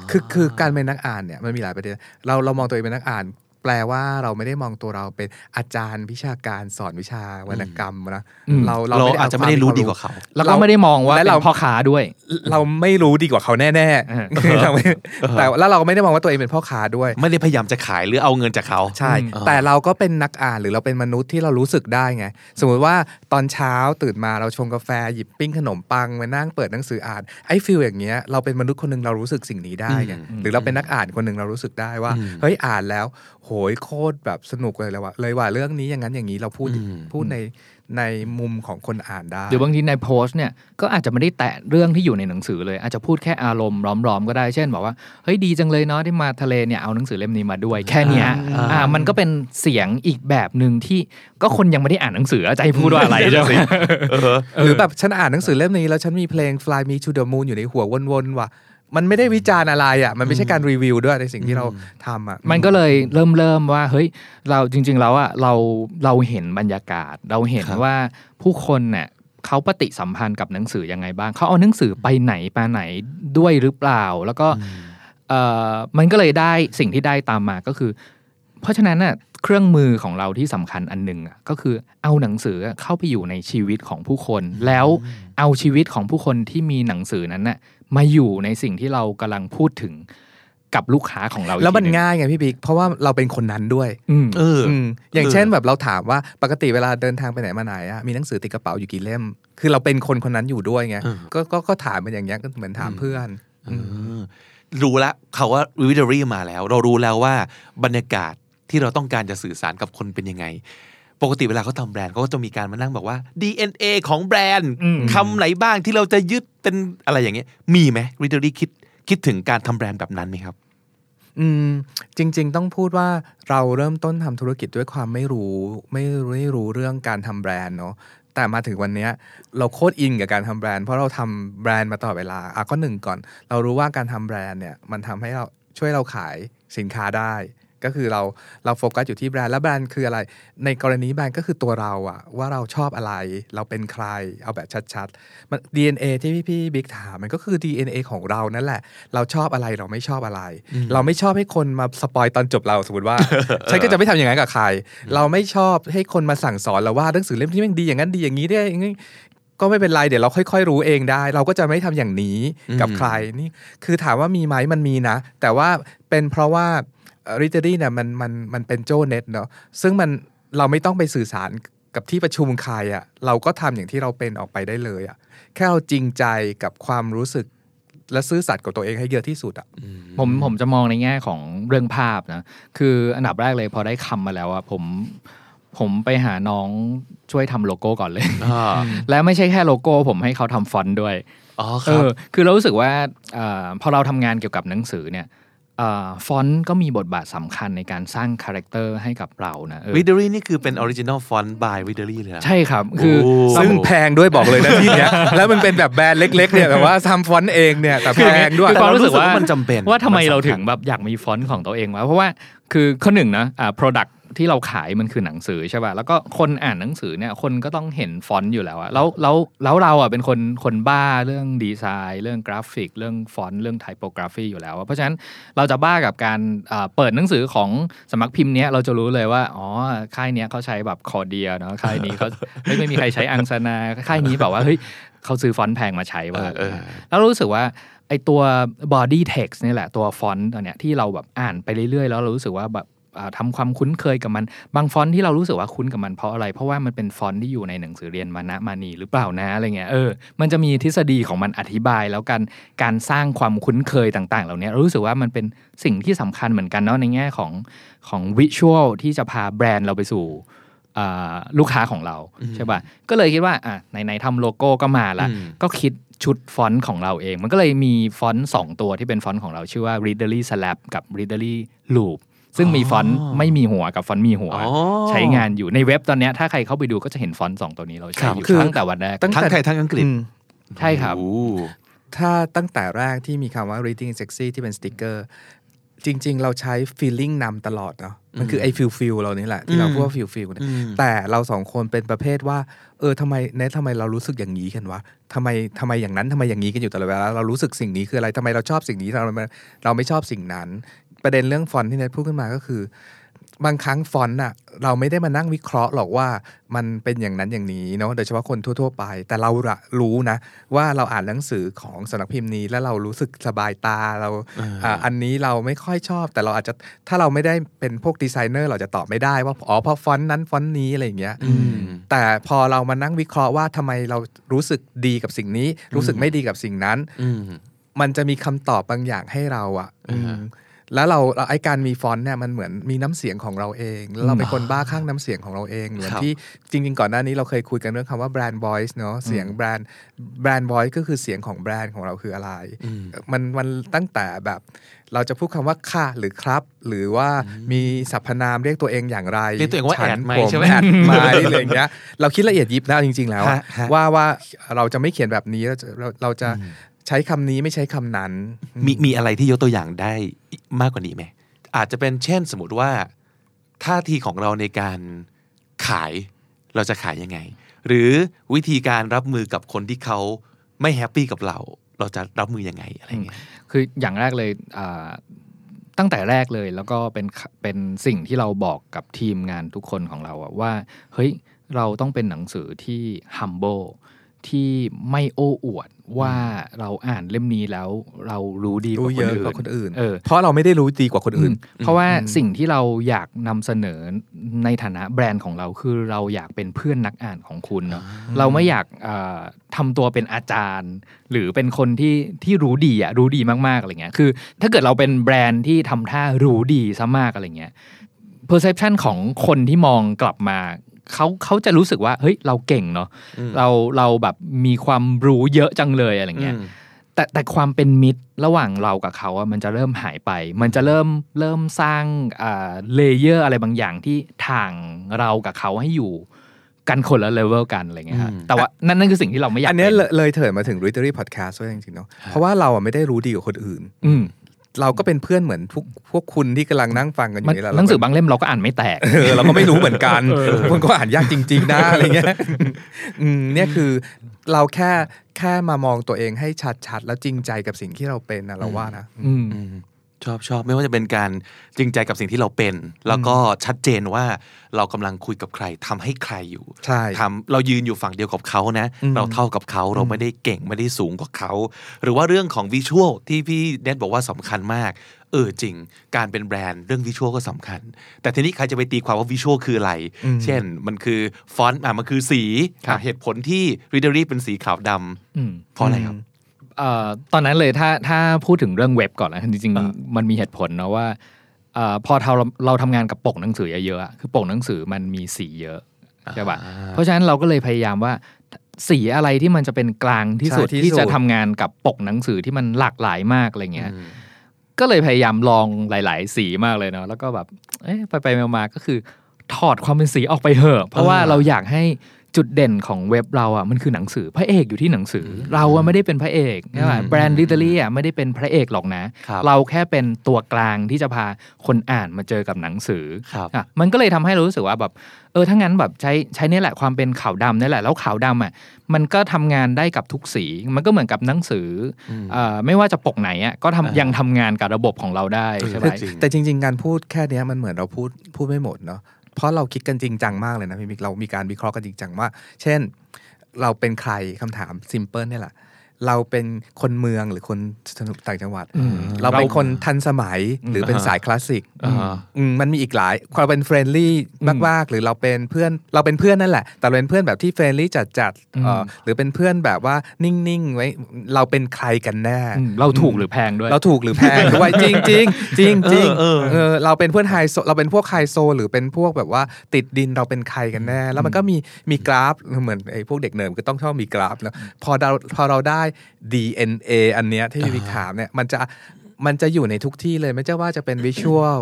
คือคือการเป็นนักอ่านเนี่ยมันมีหลายประเด็นเราเรามองตัวเองเป็นนักอ่าน แปลว่าเราไม่ได้มองตัวเราเป็นอาจารย์วิชาการสอนวิชาวรรณกรรมนะอืมเราเราด้อาจจะไม่ได้รู้ดีกว่าเขาแล้วก็ไม่ได้มองว่าและเป็เรานพ่อค้าด้วย เราไม่รู้ดีกว่าเขาแน่เออๆเราไม่แต่แล้วเราก็ไม่ได้มองว่าตัวเองเป็นพ่อค้าด้วย ไม่ได้พยายามจะขายหรือเอาเงินจากเขาใช่อืมแต่เราก็เป็นนักอ่านหรือเราเป็นมนุษย์ที่เรารู้สึกได้ไงสมมติว่าตอนเช้าตื่นมาเราชงกาแฟหยิบปิ้งขนมปังมานั่งเปิดหนังสืออ่านไอ้ฟิลอย่างเงี้ยเราเป็นมนุษย์คนหนึ่งเรารู้สึกสิ่งนี้ได้ไงหรือเราเป็นนักอ่านคนหนึ่งเรารู้สึกได้ว่าเฮ้ยอ่านแล้ว โหยโคตรแบบสนุกเลยเลยว่าเลยว่าเรื่องนี้อย่างนั้นอย่างนี้เราพูดอืมพูดในในมุมของคนอ่านได้หรือบางทีในโพสต์เนี่ยก็อาจจะไม่ได้แตะเรื่องที่อยู่ในหนังสือเลย อาจจะพูดแค่อารมณ์ล้อมๆก็ได้เช่นบอกว่าเฮ้ยดีจังเลยเนาะที่มาทะเลเนี่ยเอาหนังสือเล่มนี้มาด้วยแค่เนี้ยอ่าอ่ามันก็เป็นเสียงอีกแบบหนึ่งที่ก็คนยังไม่ได้อ่านหนังสือจะให้พูดว่าอะไรใช่ไหมหรือแบบฉันอ่านหนังสือเล่มนี้แล้วฉันมีเพลง Fly Me to the Moon อยู่ในหัววนๆว่ะ มันไม่ได้วิจารณ์อะไรอะมันไม่ใช่การรีวิวด้วยในสิ่งที่เราทำอะมันก็เลยเริ่มเริ่มว่าเฮ้ยเราจริง ๆ แล้วอะเราเราเห็นบรรยากาศ เราเห็นครับว่าผู้คนเนี่ยเขาปฏิสัมพันธ์กับหนังสือยังไงบ้างเขาเอาหนังสือไปไหนไปไหนด้วยหรือเปล่า แล้วก็เอ่อมันก็เลยได้สิ่งที่ได้ตามมาก็คือ เพราะฉะนั้นน่ะเครื่องมือของเราที่สำคัญอันหนึ่งอะก็คือเอาหนังสือเข้าไปอยู่ในชีวิตของผู้คน แล้วเอาชีวิตของผู้คนที่มีหนังสือนั้นน่ะ มาอยู่ในสิ่งที่เรากำลังพูดถึงกับลูกค้าของเราอีกแล้วมันทีหงง่ายไงพี่บิ๊กเพราะว่าเราเป็นคนนั้นด้วยอืมเอออืมอย่างเออเช่นแบบเราถามว่าปกติเวลาเดินทางไปไหนมาไหนอะมีหนังสือติดกระเป๋าอยู่กี่เล่ม คือเราเป็นคนคนนั้นอยู่ด้วยไงเออก็ก็ก็ถามมันอย่างเงี้ยก็เหมือนถามเพื่อนเออรู้แล้วเขาว่าวิด a รี่มาแล้ว เรารู้แล้วว่าบรรยากาศที่เราต้องการจะสื่อสารกับคนเป็นยังไง ปกติเวลาเขาทำแบรนด์เขาก็จะมีการมานั่งบอกว่า DNA ของแบรนด์อืมคำไหนบ้างที่เราจะยึดเป็นอะไรอย่างเงี้ยมีไหมวิด a รี่คิดคิดถึงการทำแบรนด์แบบนั้นไหมครับอืมจริง ๆ ต้องพูดว่าเราเริ่มต้นทำธุรกิจด้วยความไม่รู้ ไม่ไม่รู้เรื่องการทำแบรนด์เนาะแต่มาถึงวันเนี้ยเราโคตรอินกับการทำแบรนด์เพราะเราทำแบรนด์มาตลอดเวลาอะก็หนึ่งก่อน เรารู้ว่าการทำแบรนด์เนี่ยมันทำให้เราช่วยเราขายสินค้าได้ ก็คือเราเราโฟกัสอยู่ที่แบรนด์แล้วแบรนด์คืออะไร ในกรณีแบรนด์ก็คือตัวเราอะว่าเราชอบอะไร เราเป็นใครเอาแบบชัดๆมัน DNA ที่พี่พี่บิ๊กถามมันก็คือ DNA ของเรานั่นแหละ เราชอบอะไรเราไม่ชอบอะไร เราไม่ชอบให้คนมา spoil ตอนจบเราสมมติว่าฉันก็จะไม่ทำอย่างนั้นกับใคร เราไม่ชอบให้คนมาสั่งสอนเราว่าหนังสือเล่มที่มันดีอย่างนั้นดีอย่างนี้ได้อย่างนี้ก็ไม่เป็นไรเดี๋ยวเราค่อย ๆ รู้เองได้ เราก็จะไม่ทำอย่างนี้กับใครนี่คือถามว่ามีไหมมันมีนะ แต่ว่าเป็นเพราะว่า ริเตอรี่เนี่ยมันมันมันเป็นโจเน็ตเนาะซึ่งมันเราไม่ต้องไปสื่อสารกับที่ประชุมใครอะ่ะเราก็ทำอย่างที่เราเป็นออกไปได้เลยอะ่ะแค่เราจริงใจกับความรู้สึกและซื่อสัตย์กับตัวเองให้เยอะที่สุดอะผมผมจะมองในแง่ของเรื่องภาพนะคืออันดับแรกเลยพอได้คำมาแล้วอะผมผมไปหาน้องช่วยทำโลโก้ก่อนเลยอ่าและไม่ใช่แค่โลโก้ ผมให้เขาทำฟอนต์ด้วยอ๋อครับเออคือเรารู้สึกว่าอาพอเราทำงานเกี่ยวกับหนังสือเนี่ยอา ฟอนต์ก็มีบทบาทสำคัญในการสร้างคาแรคเตอร์ให้กับเราานะเออวิด a รี่นี่คือเป็นออริจินอลฟอนต์บายวิด a รี่เลยนะใช่ครับ คือโอ้ซึ่งแพงด้วยบอกเลยนะที่เนี้ยแล้วมันเป็นแบบแบรนด์เล็ก ๆ เนี่ยแบบว่าทำฟอนต์เองเนี่ยแต่แพงด้วยคือความรู้สึกว่ามันจำเป็นว่าทำไมมันสำคัญเราถึงแบบอยากมีฟอนต์ของตัวเองวะเพราะว่าคือข้อหนึ่งนะอ่า product ที่เราขายมันคือหนังสือใช่ป่ะแล้วก็คนอ่านหนังสือเนี่ยคนก็ต้องเห็นฟอนต์อยู่แล้วอะแล้วแล้วแล้วเราอะเป็นคนคนบ้าเรื่องดีไซน์ เรื่องกราฟิก เรื่องฟอนต์เรื่อง typography อยู่แล้วอะเพราะฉะนั้นเราจะบ้ากับการอ่าเปิดหนังสือของสำนักพิมพ์เนี้ยเราจะรู้เลยว่าอ๋อค่ายเนี้ยเขาใช้แบบ Cordia เนาะค่ายนี้เขาไม่ไม่มีใครใช้อังสนาค่ายนี้แบบว่าเฮ้ยเขาซื้อฟอนต์แพงมาใช้ว่าเออเออแล้วรู้สึกว่าไอ้ตัว body text นี่แหละตัวฟอนต์ตัวเนี้ยที่เราแบบอ่านไปเรื่อยๆ แล้วเรารู้สึกว่าแบบ อ่าทำความคุ้นเคยกับมัน บางฟอนต์ที่เรารู้สึกว่าคุ้นกับมันเพราะอะไร เพราะว่ามันเป็นฟอนต์ที่อยู่ในหนังสือเรียนมานะมานีหรือเปล่านะอะไรเงี้ยเออมันจะมีทฤษฎีของมันอธิบาย แล้วการการสร้างความคุ้นเคยต่าง ๆ เหล่านี้เรารู้สึกว่ามันเป็นสิ่งที่สำคัญเหมือนกันเนาะในแง่ของของ visual ที่จะพาแบรนด์เราไปสู่อ่าลูกค้าของเราใช่ป่ะก็เลยคิดว่าอะไหนๆทำโลโก้ก็มาละอืมก็คิดชุดฟอนต์ของเราเอง มันก็เลยมีฟอนต์สองตัวที่เป็นฟอนต์ของเราชื่อว่า Readery Slab กับ Readery Loop ซึ่งมีฟอนต์ไม่มีหัวกับฟอนต์มีหัวอ๋อใช้งานอยู่ในเว็บตอนเนี้ยถ้าใครเข้าไปดูก็จะเห็นฟอนต์สองตัวนี้เราคใช้รับอยู่คือตั้งแต่วันแรกตั้งทั้งแต่ไทยทั้งอังกฤษอืใช่ครับโอ้ถ้าตั้งแต่แรกที่มีคำว่า reading sexy ที่เป็นสติกเกอร์จริง ๆ เราใช้ feeling นำตลอดเนาะมันคือไอ้ feel feel เรานี่แหละที่เราพูดว่า feel feel เนี่ยอืมแต่เราสองคนเป็นประเภทว่า เออทำไมเน็ตทำไมเรารู้สึกอย่างนี้กันวะทำไมทำไมอย่างนั้นทำไมอย่างนี้กันอยู่ตลอดเวลาเรารู้สึกสิ่งนี้คืออะไรทำไมเราชอบสิ่งนี้เราเราไม่ชอบสิ่งนั้น ประเด็นเรื่องฟอนต์ที่เนทพูดขึ้นมาก็คือ บางครั้งฟอนต์อะเราไม่ได้มานั่งวิเคราะห์หรอกว่ามันเป็นอย่างนั้นอย่างนี้เนาะโดยเฉพาะคนทั่ว ๆ ไป แต่เราจะรู้นะ ว่าเราอ่านหนังสือของสำนักพิมพ์นี้ แล้วเรารู้สึกสบายตาเราอ่าอันนี้เราไม่ค่อยชอบ แต่เราอาจจะถ้าเราไม่ได้เป็นพวกดีไซเนอร์เราจะตอบไม่ได้ว่าอ๋อเพราะฟอนต์นั้นฟอนต์นี้อะไรอย่างเงี้ยอืมแต่พอเรามานั่งวิเคราะห์ว่าทำไมเรารู้สึกดีกับสิ่งนี้ รู้สึกไม่ดีกับสิ่งนั้นอืมมันจะมีคำตอบบางอย่างให้เราอะอ่าฮะอืม แล้วเราเราไอการมีฟอนต์เนี่ยมันเหมือนมีน้ำเสียงของเราเองแล้วเราเป็นคนบ้าข้างน้ำเสียงของเราเองเหมือนครับที่จริง ๆ ก่อนหน้านี้เราเคยคุยกันเรื่องคำว่าแบรนด์ voice เนาะเสียงแบรนด์แบรนด์ voice ก็คือเสียงของแบรนด์ของเราคืออะไร มันมันตั้งแต่แบบเราจะพูดคำว่าค่ะ หรือครับ หรือว่ามีสรรพนามเรียกตัวเองอย่างไรเรียกตัวเองว่าฉันแอดไหมผมใช่ไหมแอดไหมอะไรอย่างเงี้ยเราคิดละเอียดยิบแล้วจริง ๆ แล้วอะฮะฮะว่าว่าเราจะไม่เขียนแบบนี้เราจะเราเราจะ ใช้คำนี้ไม่ใช้คำนั้น มีมีอะไรที่ยกตัวอย่างได้มากกว่านี้ไหมอาจจะเป็นเช่นสมมติว่าท่าทีของเราในการขายเราจะขายยังไง หรือวิธีการรับมือกับคนที่เขาไม่ happy กับเรา เราจะรับมือยังไงอะไรเงี้ยคืออย่างแรกเลยอ่าตั้งแต่แรกเลยแล้วก็เป็นเป็นสิ่งที่เราบอกกับทีมงานทุกคนของเราอะว่าเฮ้ยเราต้องเป็นหนังสือที่ humble ที่ไม่โอ้อวดว่าเราอ่านเล่มนี้แล้วเรารู้ดีกรู้ว่าเยคนอะอื่นกว่าคนอื่นเออเพราะเราไม่ได้รู้ดีกว่าคนอื่น เพราะว่าสิ่งที่เราอยากนำเสนอในฐานะแบรนด์ของเราคือเราอยากเป็นเพื่อนนักอ่านของคุณเนาะเราไม่อยากเอ่อทำตัวเป็นอาจารย์ หรือเป็นคนที่ที่รู้ดีอะรู้ดีมากๆอะไรเงี้ยคือ ถ้าเกิดเราเป็นแบรนด์ที่ทำท่ารู้ดีซะมากอะไรเงี้ย perception ของคนที่มองกลับมา เขาเขาจะรู้สึกว่าเฮ้ยเราเก่งเนาะเราเราแบบมีความรู้เยอะจังเลยอะไรเงี้ยแต่แต่ความเป็นมิตรระหว่างเรากับเขาอะมันจะเริ่มหายไป มันจะเริ่มเริ่มสร้างอ่า layer อะไรบางอย่างที่ทางเรากับเขาให้อยู่กันคนละเลเวลกันอะไรเงี้ยฮะอืมแต่ว่านั่นนั่นคือสิ่งที่เราไม่อยากอันเนี้ยป็เลยเลยเถิดมาถึง Readery Podcast ด้วยจริงๆเนาะเพราะว่าเราอะไม่ได้รู้ดีกว่าคนอื่นอืม เราก็เป็นเพื่อนเหมือนพวกพวกคุณที่กำลังนั่งฟังกันอมันยู่นี่แหละหนังสือบางเล่มเราก็อ่านไม่แตกเออเราก็ไม่รู้เหมือนกันมันก็อ่านยากจริงๆนะอะไรเงี้ยอืมเนี่ยคือเราแค่แค่มามองตัวเองให้ชัดๆ แล้วจริงใจกับสิ่งที่เราเป็นนะเราว่านะ อืมอืม ชอบชอบไม่ว่าจะเป็นการจริงใจกับสิ่งที่เราเป็น แล้วก็ชัดเจนว่าเรากำลังคุยกับใครทำให้ใครอยู่ใช่ทำเรายืนอยู่ฝั่งเดียวกับเขานะอืมเราเท่ากับเขาเราไม่ได้เก่งไม่ได้สูงกว่าเขา หรือว่าเรื่องของวิชวลที่พี่เนทบอกว่าสำคัญมากเออจริง การเป็นแบรนด์เรื่องวิชวลก็สำคัญ แต่ทีนี้ใครจะไปตีความว่าวิชวลคืออะไร เช่นมันคือฟอนต์อะมันคือสีครับอะเหตุผลที่ Readery เป็นสีขาวดำอืมเพราะอะไรครับเอ่อ ตอนนั้นเลยถ้าถ้าพูดถึงเรื่องเว็บก่อนนะจริงอ่าๆมันมีเหตุผลนะว่าเอ่อพอเราเราทำงานกับปกหนังสือเยอะๆอะคือปกหนังสือมันมีสีเยอะใช่ป่ะเพราะฉะนั้นเราก็เลยพยายามว่าสีอะไรที่มันจะเป็นกลางที่สุดใช่ที่ที่จะสุดทำงานกับปกหนังสือที่มันหลากหลายมากอะไรเงี้ยก็เลยพยายามลองหลาย ๆ สีมากเลยเนาะแล้วก็แบบเอ๊ะไปไปๆมาๆก็คือถอดความเป็นสีออกไปเหอะ เพราะว่าเราอยากให้ จุดเด่นของเว็บเราอะมันคือหนังสือพระเอกอยู่ที่หนังสือ เราอะไม่ได้เป็นพระเอกใช่ไหมแบรนด์ลิเตอรี่อะไม่ได้เป็นพระเอกหรอกนะครับเราแค่เป็นตัวกลางที่จะพาคนอ่านมาเจอกับหนังสือครับอะมันก็เลยทำให้เรารู้สึกว่าแบบเออถ้างั้นแบบใช้ใช้นี่แหละความเป็นขาวดำนี่แหละแล้วขาวดำอะมันก็ทำงานได้กับทุกสี มันก็เหมือนกับหนังสืออเอ่อไม่ว่าจะปกไหนอะก็ทำยังทำงานกับระบบของเราได้ใช่ไหมจริงแต่จริง ๆ การพูดแค่เนี้ยมันเหมือนเราพูดพูดไม่หมดเนาะ เพราะเราคิดกันจริงจังมากเลยนะพี่มิกเรามีการวิเคราะห์กันจริงจังว่า เช่น เราเป็นใครคำถาม simple นี่แหละ เราเป็นคนเมืองหรือคนต่างจังหวัดอืมเราเป็นคนทันสมัยหรือเป็นสายคลาสสิกอ่าฮะอืมมันมีอีกหลายเราเป็น friendly มากๆ หรือเราเป็นเพื่อนเราเป็นเพื่อนนั่นแหละ แต่เราเป็นเพื่อนแบบที่ friendly จัดๆเอ่อหรือเป็นเพื่อนแบบว่านิ่งๆไว้เราเป็นใครกันแน่อืมเราถูกหรือแพงด้วย เราถูกหรือแพงด้วยจริงจริงจริงจริงเออเออเออเราเป็นเพื่อนไฮโซเราเป็นพวกไฮโซ หรือเป็นพวกแบบว่าติดดินเราเป็นใครกันแน่ แล้วมันก็มีมีกราฟเหมือนไอ้พวกเด็กเนิร์ดก็ต้องชอบมีกราฟแล้วพอเราพอเราได้ DNA อันเนี้ยที่พี่ถามเนี่ยมันจะมันจะอยู่ในทุกที่เลยไม่ใช่ว่าจะเป็น visual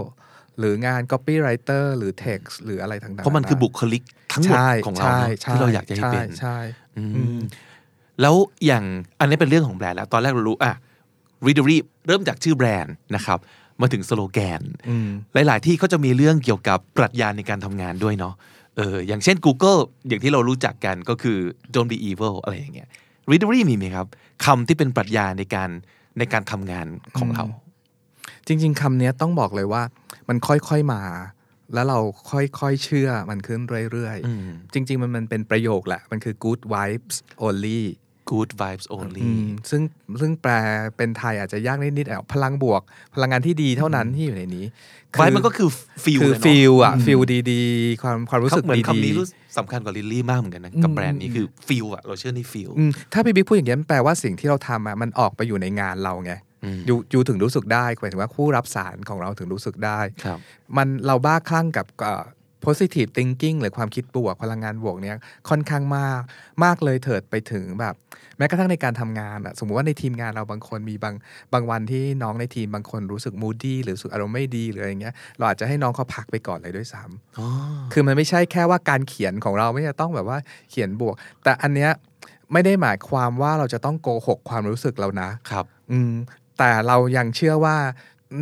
หรืองาน copywriter หรือ text หรืออะไรต่างๆเพราะมันคือบุคลิกทั้งหมดใช่ของเราใช่เนอะใช่ที่เราอยากจะให้เป็นใช่ใช่อืมอืมแล้วอย่างอันนี้เป็นเรื่องของแบรนด์แล้ว ตอนแรกเรารู้อะ Readery เริ่มจากชื่อแบรนด์นะครับ มาถึงสโลแกนอืมหลาย ๆ ที่เขาจะมีเรื่องเกี่ยวกับปรัชญาในการทำงานด้วยเนาะเอออย่างเช่น Google อย่างที่เรารู้จักกันก็คือ don't be evil อะไรอย่างเงี้ย Readery มีไหมครับคำที่เป็นปรัชญาในการในการทำงานของเรา จริง ๆคำเนี้ยต้องบอกเลยว่า มันค่อยๆมา แล้วเราค่อยๆเชื่อมันขึ้นเรื่อยอืมๆจริง ๆ มันมันเป็นประโยคแหละ มันคือ good vibes only good vibes only อืมซึ่งซึ่งแปลเป็นไทยอาจจะยากนิดๆอะพลังบวก พลังงานที่ดีเท่านั้นที่อยู่ในนี้ vibe มันก็คือ feel คือเลยเนอะฟีลอะฟีลดีๆ ความความรู้สึกเหมือนดีคำนี้รู้สึกสำคัญกว่าลิลลี่มากเหมือนกันนะ กับแบรนด์นี้คือ feel อะเราเชื่อใน feel ๆอืมถ้าพี่บิ๊กพูดอย่างนี้ยมันแปลว่าสิ่งที่เราทำอะมันออกไปอยู่ในงานเราไงอืมยูยูถึงรู้สึกได้หมายถึงว่าผู้รับสารของเราถึงรู้สึกได้ครับมันเราบ้าคลั่งกับเอ่อ positive thinking หรือความคิดบวกพลังงานบวกเนี้ยค่อนข้างมากมากเลยเถิดไปถึงแบบ แม้กระทั่งในการทำงานอะสมมุติว่าในทีมงานเราบางคนมีบางบางวันที่น้องในทีมบางคนรู้สึก moody หรือรู้สึกอารมณ์ไม่ดีหรืออะไรเงี้ยเราอาจจะให้น้องเขาพักไปก่อนเลยด้วยซ้ำอ๋อคือมันไม่ใช่แค่ว่าการเขียนของเราไม่จะต้องแบบว่าเขียนบวก แต่อันเนี้ยไม่ได้หมายความว่าเราจะต้องโกหกความรู้สึกเรานะครับ อืมแต่เรายังเชื่อว่า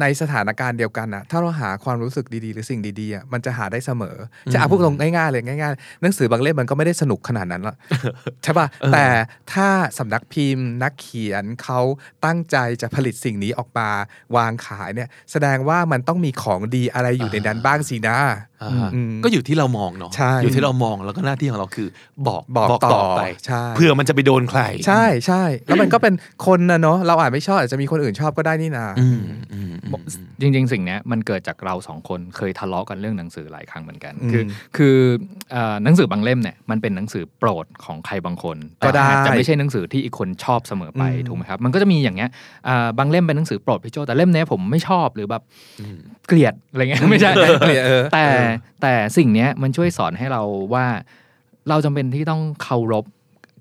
ในสถานการณ์เดียวกันอะถ้าเราหาความรู้สึกดีๆ หรือสิ่งดีๆอะมันจะหาได้เสมอจะเอาพูดตรงง่ายๆเลยง่ายๆหนังสือบางเล่มมันก็ไม่ได้สนุกขนาดนั้นหรอกใช่ป่ะแต่ถ้าสำนักพิมพ์ นักเขียนเขาตั้งใจจะผลิตสิ่งนี้ออกมาวางขายเนี่ย แสดงว่ามันต้องมีของดีอะไรอยู่ในนั้นบ้างสินะอ่าฮะอืมก็อยู่ที่เรามองเนาะใช่อยู่ที่เรามองแล้วก็หน้าที่ของเราคือ บอกบอกต่อไปใช่เพื่อมันจะไปโดนใคร ใช่ใช่แล้วมันก็เป็นคนนะเนาะเราอาจไม่ชอบอาจจะมีคนอื่นชอบก็ได้นี่นาอืมอืมอืมจริง ๆ สิ่งเนี้ยมันเกิดจากเราสองคนเคยทะเลาะกันเรื่องหนังสือหลายครั้งเหมือนกันอืมคือ คือเอ่อหนังสือบางเล่มเนี่ยมันเป็นหนังสือโปรดของใครบางคนก็ได้แต่อาจจะไม่ใช่หนังสือที่อีกคนชอบเสมอไปอืมถูกไหมครับ มันก็จะมีอย่างเงี้ยอ่าบางเล่มเป็นหนังสือโปรดพี่โจแต่เล่มเนี้ยผมไม่ชอบหรือแบบเกลียดอะไรเงี้ยไม่ใช่เกลียดเออแต่เออแต่สิ่งเนี้ยมันช่วยสอนให้เราว่าเราจำเป็นที่ต้องเคารพ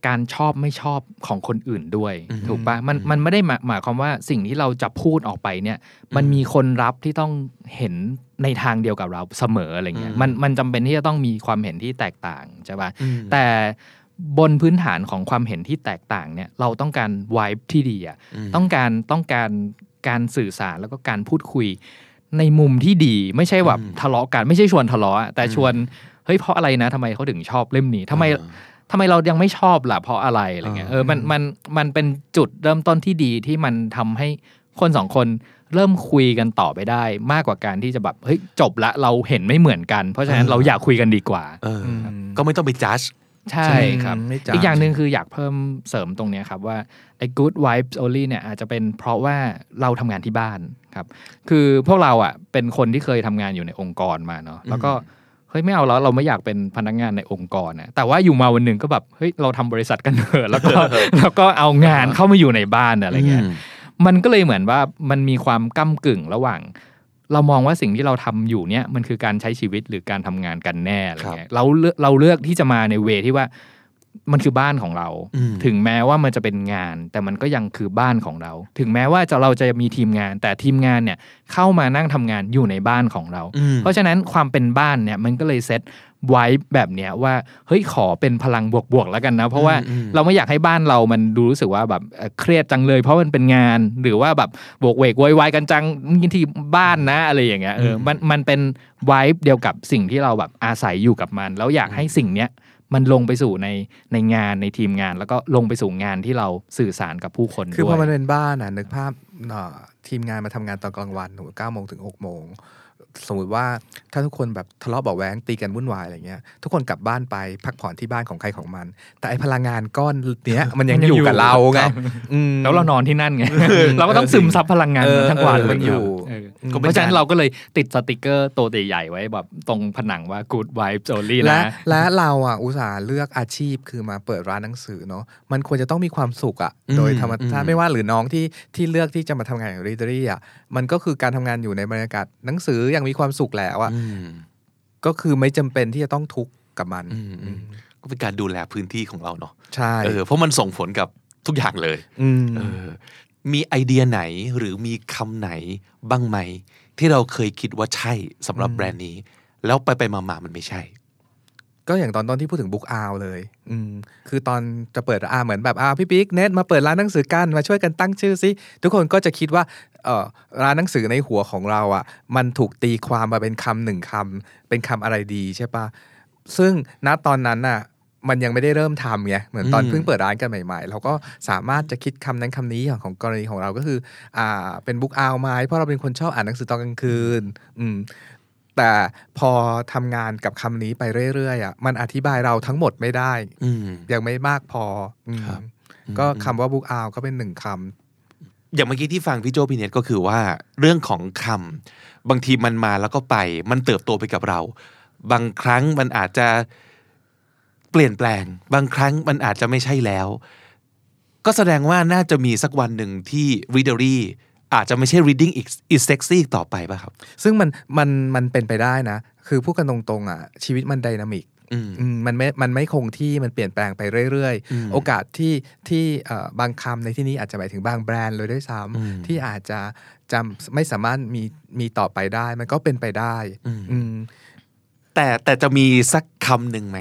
การชอบไม่ชอบของคนอื่นด้วยอืมถูกปะมันมันไม่ได้หมายหมายความว่าสิ่งที่เราจะพูดออกไปเนี่ย มันมีคนรับที่ต้องเห็นในทางเดียวกับเราเสมออะไรเงี้ยอืมมันมันจำเป็นที่จะต้องมีความเห็นที่แตกต่างใช่ปะอืมแต่บนพื้นฐานของความเห็นที่แตกต่างเนี่ยเราต้องการวายที่ดีอะมต้องการต้องการการสื่อสารแล้วก็การพูดคุยในมุมที่ดีไม่ใช่แบบอืมทะเลาะกันไม่ใช่ชวนทะเลาะอะแต่อืมชวนเฮ้ยเพราะอะไรนะทำไมเขาถึงชอบเล่มนี้ทำไม อ่าทำไมเรายังไม่ชอบล่ะเพราะอะไรอะไรเงี้ยอ่าเออมันมันมันเป็นจุดเริ่มต้นที่ดีที่มันทำให้คนสองคนเริ่มคุยกันต่อไปได้ มากกว่าการที่จะแบบเฮ้ยจบละเราเห็นไม่เหมือนกัน เพราะฉะนั้นเราอยากคุยกันดีกว่าเอออมก็ไม่ต้องไปจัดใช่ครับไม่จ้าอีกอย่างหนึ่งคืออยากเพิ่มเสริมตรงเนี้ยครับว่าไอ้ good vibes only เนี่ยอาจจะเป็นเพราะว่าเราทำงานที่บ้านครับ คือพวกเราอะเป็นคนที่เคยทำงานอยู่ในองค์กรมาเนาะแล้วก็ เฮ้ยไม่เอาแล้วเราไม่อยากเป็นพนักงานในองค์กรนะแต่ว่าอยู่มาวันหนึ่งก็แบบเฮ้ยเราทำบริษัทกันเถอะแล้วก็แล้วก็เอางานเข้ามาอยู่ในบ้านอะไรเงี้ยอืมมันก็เลยเหมือนว่ามันมีความก้ากึ่งระหว่าง เรามองว่าสิ่งที่เราทำอยู่เนี่ยมันคือการใช้ชีวิตหรือการทำงานกันแน่อะไรเงี้ยเราเลือกเราเลือกที่จะมาในเวที่ว่า มันคือบ้านของเราอืมถึงแม้ว่ามันจะเป็นงาน แต่มันก็ยังคือบ้านของเรา ถึงแม้ว่าจะเราจะมีทีมงาน แต่ทีมงานเนี่ยเข้ามานั่งทำงานอยู่ในบ้านของเราอืมเพราะฉะนั้นความเป็นบ้านเนี่ยมันก็เลยเซตไว้แบบเนี้ยว่าเฮ้ยขอเป็นพลังบวกๆแล้วกันนะ เพราะว่าอืมเราไม่อยากให้บ้านเรามันดูรู้สึกว่าแบบเอ่อเครียดจังเลย เพราะมันเป็นงานหรือว่าแบบบวกเวกโวยวายกันจังนี่ที่บ้านนะอะไรอย่างเงี้ยเออมันมันเป็นไว้เดียวกับสิ่งที่เราแบบอาศัยอยู่กับมัน แล้วอยากให้สิ่งเนี้ย มันลงไปสู่ในในงานในทีมงาน แล้วก็ลงไปสู่งานที่เราสื่อสารกับผู้คนคือพอมันเป็นบ้านอะนึกภาพทีมงานมาทำงานตอนกลางวันถึงเก้าโมงถึงหกโมง สมมติว่าถ้าทุกคนแบบทะเลาะเบาะแว้งตีกันวุ่นวายอะไรเงี้ยทุกคนกลับบ้านไปพักผ่อนที่บ้านของใครของมัน แต่ไอพลังงานก้อนเนี้ยมันยังมันยังอยู่อยู่กับเราไงอืมแล้วเรานอนที่นั่นไงเราก็ต้องซึมซับพลังงานเออทั้งวันเออเลยอยู่เอออืมเพราะฉะนั้นเราก็เลยติดสติกเกอร์ตัวใหญ่ๆไว้แบบตรงผนังว่า good vibes only และนะ และเราอะอุตส่าห์เลือกอาชีพคือมาเปิดร้านหนังสือเนาะมันควรจะต้องมีความสุขอะอืมโดยธรรมชาติอืมไม่ว่าหรือน้องที่ที่เลือกที่จะมาทำงานอย่างรีดรี่อะ มันก็คือการทำงานอยู่ในบรรยากาศหนังสืออย่างมีความสุขแล้วอะอืมก็คือไม่จำเป็นที่จะต้องทุกข์กับมันอืมอืมก็เป็นการดูแลพื้นที่ของเราเนาะใช่เออเพราะมันส่งผลกับทุกอย่างเลยอืมเออมีไอเดียไหนหรือมีคำไหนบ้างไหม ที่เราเคยคิดว่าใช่สำหรับแบรนด์นี้ แล้วไปไปๆมาๆมันไม่ใช่ ก็อย่างตอนต้นที่พูดถึงบุ๊กอาวเลย อืม คือตอนจะเปิดอาเหมือนแบบอาพี่บิ๊กเน็ตมาเปิดร้านหนังสือกันมาช่วยกันตั้งชื่อสิทุกคนก็จะคิดว่า เออร้านหนังสือในหัวของเราอะ มันถูกตีความมาเป็นคำหนึ่งคำเป็นคำอะไรดีใช่ปะซึ่งณตอนนั้นน่ะ มันยังไม่ได้เริ่มทำไงเหมือนตอนเพิ่งเปิดร้านกันใหม่ๆ เราก็สามารถจะคิดคำนั้นคำนี้อย่างของกรณีของเราก็คือ อ่า เป็นบุ๊กอาวไหมเพราะเราเป็นคนชอบอ่านหนังสือตอนกลางคืน อืม แต่พอทำงานกับคำนี้ไปเรื่อยๆอะมันอธิบายเราทั้งหมดไม่ได้ อืมยังไม่มากพออืมครับก็อืมคำว่าบุ๊กอาวก็เป็นหนึ่งคอย่างเมื่อกี้ที่ฟังพี่โจพี่เนตก็คือว่า เรื่องของคำบางทีมันมาแล้วก็ไป มันเติบโตไปกับเรา บางครั้งมันอาจจะเปลี่ยนแปลง บางครั้งมันอาจจะไม่ใช่แล้ว ก็แสดงว่าน่าจะมีสักวันหนึ่งที่ readery อาจจะไม่ใช่ reading is is sexy อีกต่อไปป่ะครับ ซึ่งมันมันมันเป็นไปได้นะ คือพูดกันตรงๆอะชีวิตมันไดนามิกอืมอืมมันไม่ มันไม่คงที่ มันเปลี่ยนแปลงไปเรื่อยอืมๆโอกาสที่ที่เอ่อบางคำในที่นี้อาจจะหมายถึงบางแบรนด์เลยด้วยซ้อืมำที่อาจจะจำไม่สามารถมีมีต่อไปได้ มันก็เป็นไปได้อืมอืมแต่แต่จะมีสักคำหนึ่งไหม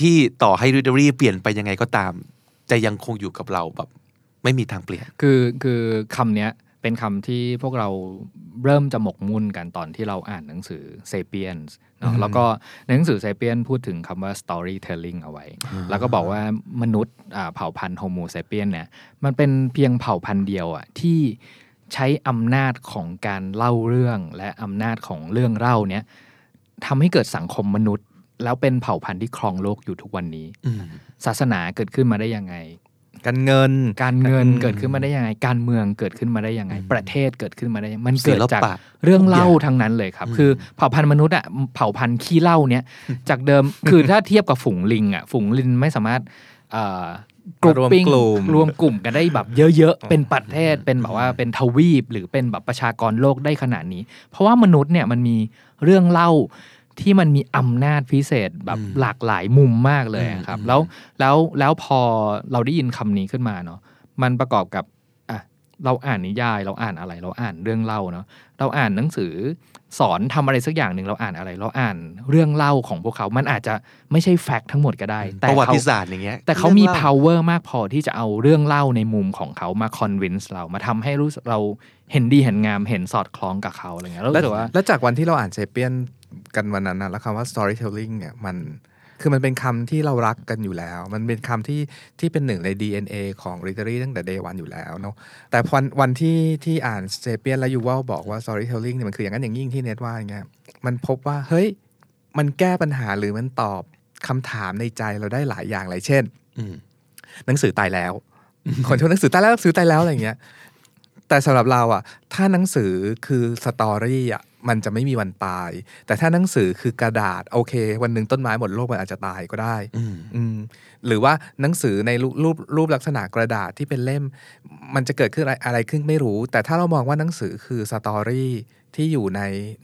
ที่ต่อให้ readery เปลี่ยนไปยังไงก็ตาม จะยังคงอยู่กับเราแบบไม่มีทางเปลี่ยน คือคือคำเนี้ย เป็นคำที่พวกเราเริ่มจะหมกมุ่นกันตอนที่เราอ่านหนังสือ Sapiens เนอะแล้วก็ในหนังสือ Sapiens พูดถึงคำว่า storytelling เอาไว้ แล้วก็บอกว่ามนุษย์อ่าเผ่าพันธุ์ Homo sapiens เนี่ยมันเป็นเพียงเผ่าพันธุ์เดียวอะที่ใช้อำนาจของการเล่าเรื่องและอำนาจของเรื่องเล่าเนี้ยทำให้เกิดสังคมมนุษย์ แล้วเป็นเผ่าพันธุ์ที่ครองโลกอยู่ทุกวันนี้อืมศาสนาเกิดขึ้นมาได้ยังไง การเงิน การเงินอืมเกิดขึ้นมาได้ยังไง การเมืองเกิดขึ้นมาได้ยังไง ประเทศเกิดขึ้นมาได้ยังไงมันศิเกิดลจากปะเรื่องเล่าทุกอย่างทั้งนั้นเลยครับ คือเผ่าพันธุ์มนุษย์อะเผ่าพันธุ์ขี้เล่าเนี้ยจากเดิมคือถ้าเทียบกับฝูงลิงอะฝูงลิงไม่สามารถเอ่อกรุ๊ปรวมปิ้งกลุ่มรวมกลุ่มกันได้แบบเยอะๆ เป็นประเทศเป็นแบบว่าเป็นทวีป หรือเป็นแบบประชากรโลกได้ขนาดนี้ เพราะว่ามนุษย์เนี่ยมันมีเรื่องเล่า ที่มันมีอำนาจพิเศษแบบหลากหลายมุมมากเลยอะครับ แล้วแล้วแล้วพอเราได้ยินคำนี้ขึ้นมาเนาะมันประกอบกับอะเราอ่านนิยาย เราอ่านอะไร เราอ่านเรื่องเล่าเนาะเราอ่านหนังสือสอนทำอะไรสักอย่างหนึ่งเราอ่านอะไร เราอ่านเรื่องเล่าของพวกเขา มันอาจจะไม่ใช่แฟกต์ทั้งหมดก็ได้ แต่ประวัเขาติศาสตร์อย่างเงี้ย แต่เขามีรื่องล่ power มากพอที่จะเอาเรื่องเล่าในมุมของเขามา convince เรา มาทำให้รู้สึกเราเห็นดีเห็นงาม เห็นสอดคล้องกับเขาอะไรเงี้ย แล้วแล้วรู้สึกว่า แล้วจากวันที่เราอ่านเซเปียน กันวันนั้นนะแล้วคำว่า storytelling เนี่ยมันคือมันเป็นคำที่เรารักกันอยู่แล้ว มันเป็นคำที่ที่เป็นหนึ่งใน DNA ของ literary ตั้งแต่ day one อยู่แล้วเนาะแต่วันวันที่ที่อ่านเซเปียนแล้วยูว่าบอกว่า storytelling เนี่ยมันคืออย่างนั้นอย่างยิ่งที่เน็ตว่าอย่างเงี้ยมันพบว่าเฮ้ยมันแก้ปัญหาหรือมันตอบคำถามในใจเราได้หลายอย่างหลายเช่นอืมหนังสือตายแล้วคนที่ว่าหนังสือตายแล้วหนังสือตายแล้วอะไรอย่างเงี้ยแต่สำหรับเราอะ ถ้าหนังสือคือ story อะ มันจะไม่มีวันตาย แต่ถ้าหนังสือคือกระดาษ โอเค วันหนึ่งต้นไม้หมดโลกมันอาจจะตายก็ได้อืมอืมหรือว่าหนังสือในรูปรูปรูปลักษณะกระดาษที่เป็นเล่ม มันจะเกิดขึ้นอะไรอะไรขึ้นไม่รู้ แต่ถ้าเรามองว่าหนังสือคือ story ที่อยู่ใน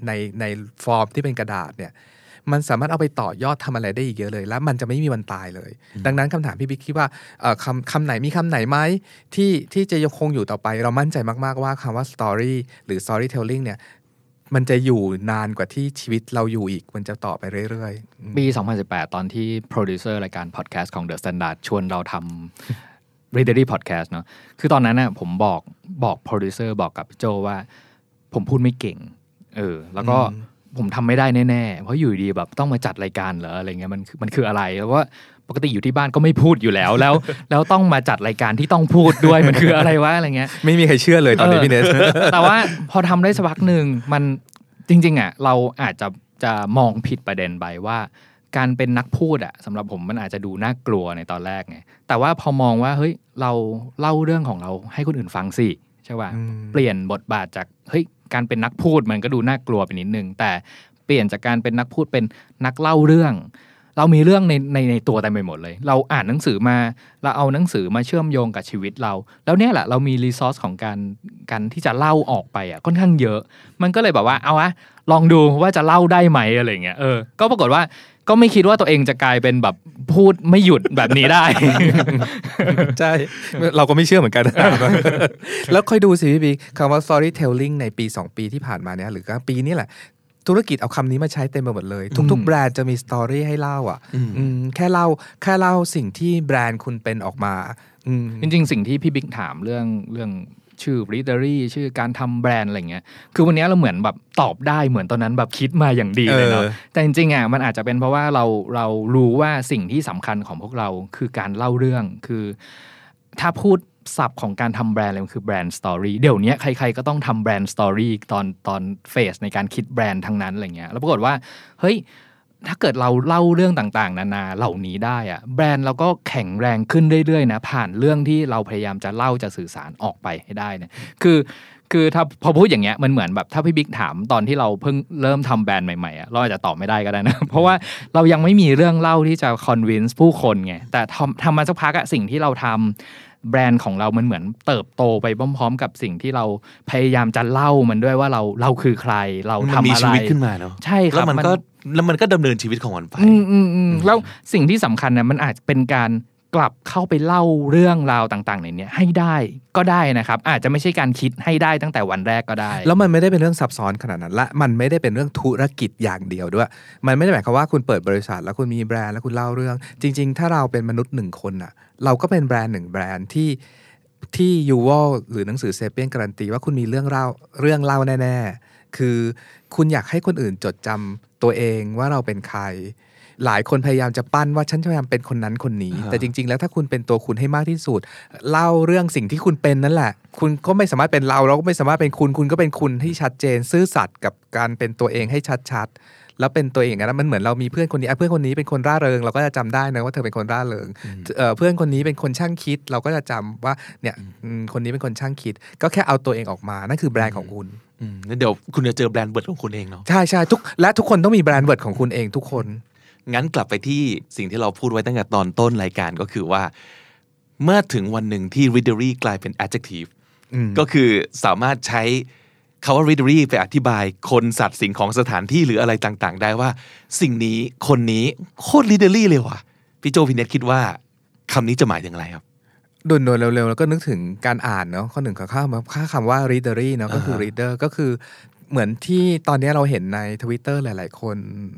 ในในฟอร์มที่เป็นกระดาษเนี่ยมันสามารถเอาไปต่อยอดทำอะไรได้อีกเยอะเลย แล้วมันจะไม่มีวันตายเลย ดังนั้นคำถามพี่บิ๊กคิดว่าเอ่อคำคำไหนมีคำไหนไหมที่ที่จะยังคงอยู่ต่อไป เรามั่นใจมาก ๆ ว่าคำว่า story หรือ storytelling เนี่ย มันจะอยู่นานกว่าที่ชีวิตเราอยู่อีก มันจะต่อไปเรื่อยๆอืมปี 2018 ตอนที่โปรดิวเซอร์รายการพอดแคสต์ของ The Standard ชวนเราทำ Readery Podcast เนาะคือตอนนั้นน่ะผมบอกบอกโปรดิวเซอร์บอกกับพี่โจว่า ผมพูดไม่เก่ง เออ แล้วก็อืมผมทำไม่ได้แน่ ๆ เพราะอยู่ดีแบบต้องมาจัดรายการเหรออะไรเงี้ยมันคือมันคืออะไรแล้วว่า ปกติอยู่ที่บ้านก็ไม่พูดอยู่แล้วแล้ว แล้วต้องมาจัดรายการที่ต้องพูดด้วยมันคืออะไรวะอะไรเงี้ย ไม่มีใครเชื่อเลยตอนนี้เออพี่เนสแต่ว่าพอทำได้สักพักหนึ่งมันจริง ๆอะเราอาจจะจะมองผิดประเด็นไปว่า การเป็นนักพูดอะสำหรับผมมันอาจจะดูน่ากลัวในตอนแรกไงแต่ว่าพอมองว่าเฮ้ยเราเล่าเรื่องของเราให้คนอื่นฟังสิใช่ป่ะอืมเปลี่ยนบทบาทจากเฮ้ยการเป็นนักพูดมันก็ดูน่ากลัวไปนิดนึงแต่เปลี่ยนจากการเป็นนักพูดเป็นนักเล่าเรื่อง เรามีเรื่องในในในตัวเต็มไปหมดเลย เราอ่านหนังสือมา เราเอาหนังสือมาเชื่อมโยงกับชีวิตเรา แล้วเนี่ยแหละเรามีรีซอสของการการที่จะเล่าออกไปอะค่อนข้างเยอะ มันก็เลยแบบว่าเอาวะลองดูว่าจะเล่าได้ไหมอะไรเงี้ยเออก็ปรากฏว่าก็ไม่คิดว่าตัวเองจะกลายเป็นแบบพูดไม่หยุดแบบนี้ได้ ใช่ เราก็ไม่เชื่อเหมือนกัน แล้วค่อยดูสิพี่บิ๊กคำว่า storytelling ในปี 2 ปีที่ผ่านมาเนี่ยหรือก็ปีนี้แหละ ธุรกิจเอาคำนี้มาใช้เต็มไปหมดเลย ทุก ๆ แบรนด์จะมี story ให้เล่าอะอืมอืมแค่เล่าแค่เล่าสิ่งที่แบรนด์คุณเป็นออกมาอืมจริง ๆ สิ่งที่พี่บิ๊กถามเรื่องเรื่องชื่อ readery ชื่อการทำแบรนด์อะไรเงี้ย คือวันนี้เราเหมือนแบบตอบได้เหมือนตอนนั้นแบบคิดมาอย่างดีเลยเนาะเออแต่จริงๆอะมันอาจจะเป็นเพราะว่าเราเรารู้ว่าสิ่งที่สำคัญของพวกเราคือการเล่าเรื่อง คือ ถ้าพูด ศัพท์ของการทำแบรนด์เลยมันคือ brand story เดี๋ยวนี้ใครๆก็ต้องทำ brand story ตอนตอนเฟสในการคิดแบรนด์ทั้งนั้นอะไรเงี้ยแล้วปรากฏว่าเฮ้ยถ้าเกิดเราเล่าเรื่องต่างๆ นานาเหล่านี้ได้อะแบรนด์เราก็แข็งแรงขึ้นเรื่อยๆนะผ่านเรื่องที่เราพยายามจะเล่าจะสื่อสารออกไปให้ได้เนี่ยคือคือถ้าพอพูดอย่างเงี้ยมันเหมือนแบบถ้าพี่บิ๊กถามตอนที่เราเพิ่งเริ่มทำแบรนด์ใหม่ๆอะเราอาจจะตอบไม่ได้ก็ได้นะ เพราะว่าเรายังไม่มีเรื่องเล่าที่จะคอนวินส์ผู้คนไงแต่ทำทำมาสักพักอะสิ่งที่เราทำ แบรนด์ของเรามันเหมือนเติบโตไปพร้อม ๆ กับสิ่งที่เราพยายามจะเล่ามันด้วยว่าเราเราคือใครเรามันทำมีอะไรชีวิตขึ้นมาเนาะใช่ครับแล้วมันก็แล้วมันก็ดำเนินชีวิตของมันไป อืมอืมอืมแล้วสิ่งที่สำคัญนะมันอาจเป็นการ กลับเข้าไปเล่าเรื่องราวต่างๆในนี้ให้ได้ก็ได้นะครับ อาจจะไม่ใช่การคิดให้ได้ตั้งแต่วันแรกก็ได้ แล้วมันไม่ได้เป็นเรื่องซับซ้อนขนาดนั้น และมันไม่ได้เป็นเรื่องธุรกิจอย่างเดียวด้วย มันไม่ได้หมายความว่าคุณเปิดบริษัท แล้วคุณมีแบรนด์แล้วคุณเล่าเรื่อง จริง ๆ ถ้าเราเป็นมนุษย์หนึ่งคนน่ะ เราก็เป็นแบรนด์หนึ่งแบรนด์ที่ที่ยูวอลหรือหนังสือเซเปียนการันตีว่าคุณมีเรื่องเล่าเรื่องเล่าแน่ ๆ คือคุณอยากให้คนอื่นจดจำตัวเองว่าเราเป็นใคร หลายคนพยายามจะปั้นว่าฉันจะพยายามเป็นคนนั้นคนนี้อ่าแต่จริง ๆ แล้วถ้าคุณเป็นตัวคุณให้มากที่สุด เล่าเรื่องสิ่งที่คุณเป็นนั่นแหละ คุณก็ไม่สามารถเป็นเราเราก็ไม่สามารถเป็นคุณ คุณก็เป็นคุณที่ชัดเจน ซื่อสัตย์กับการเป็นตัวเองให้ชัดๆ แล้วเป็นตัวเองนะมันเหมือนเรามีเพื่อนคนนี้อะเพื่อนคนนี้เป็นคนร่าเริง เราก็จะจำได้นะว่าเธอเป็นคนร่าเริงเอ่อเพื่อนคนนี้เป็นคนช่างคิด เราก็จะจำว่าเนี่ยอืมคนนี้เป็นคนช่างคิด ก็แค่เอาตัวเองออกมานั่นคือแบรนด์ของคุณอืมแล้วเดี๋ยวคุณจะเจอ brand word ของคุณเองเนาะใช่ใช่ทุกและทุกคนต้องมี brand word ของคุณเองทุกคน งั้นกลับไปที่สิ่งที่เราพูดไว้ตั้งแต่ตอนต้นรายการก็คือว่า เมื่อถึงวันหนึ่งที่ readery กลายเป็น adjective อืมก็คือสามารถใช้คำว่า readery ไปอธิบายคนสัตว์สิ่งของสถานที่หรืออะไรต่างๆ ได้ว่า สิ่งนี้คนนี้โคตร readery เลยว่ะพี่โจพี่เน็ตคิดว่าคำนี้จะหมายถึงอะไรครับด่วนๆเร็วๆแล้วก็นึกถึงการอ่านเนาะข้อหนึ่งกับข้ามาค่าคำว่า readery เนาะก็คืออ่าฮะ reader ก็คือ เหมือนที่ตอนนี้เราเห็นในทวิตเตอร์หลาย ๆ คน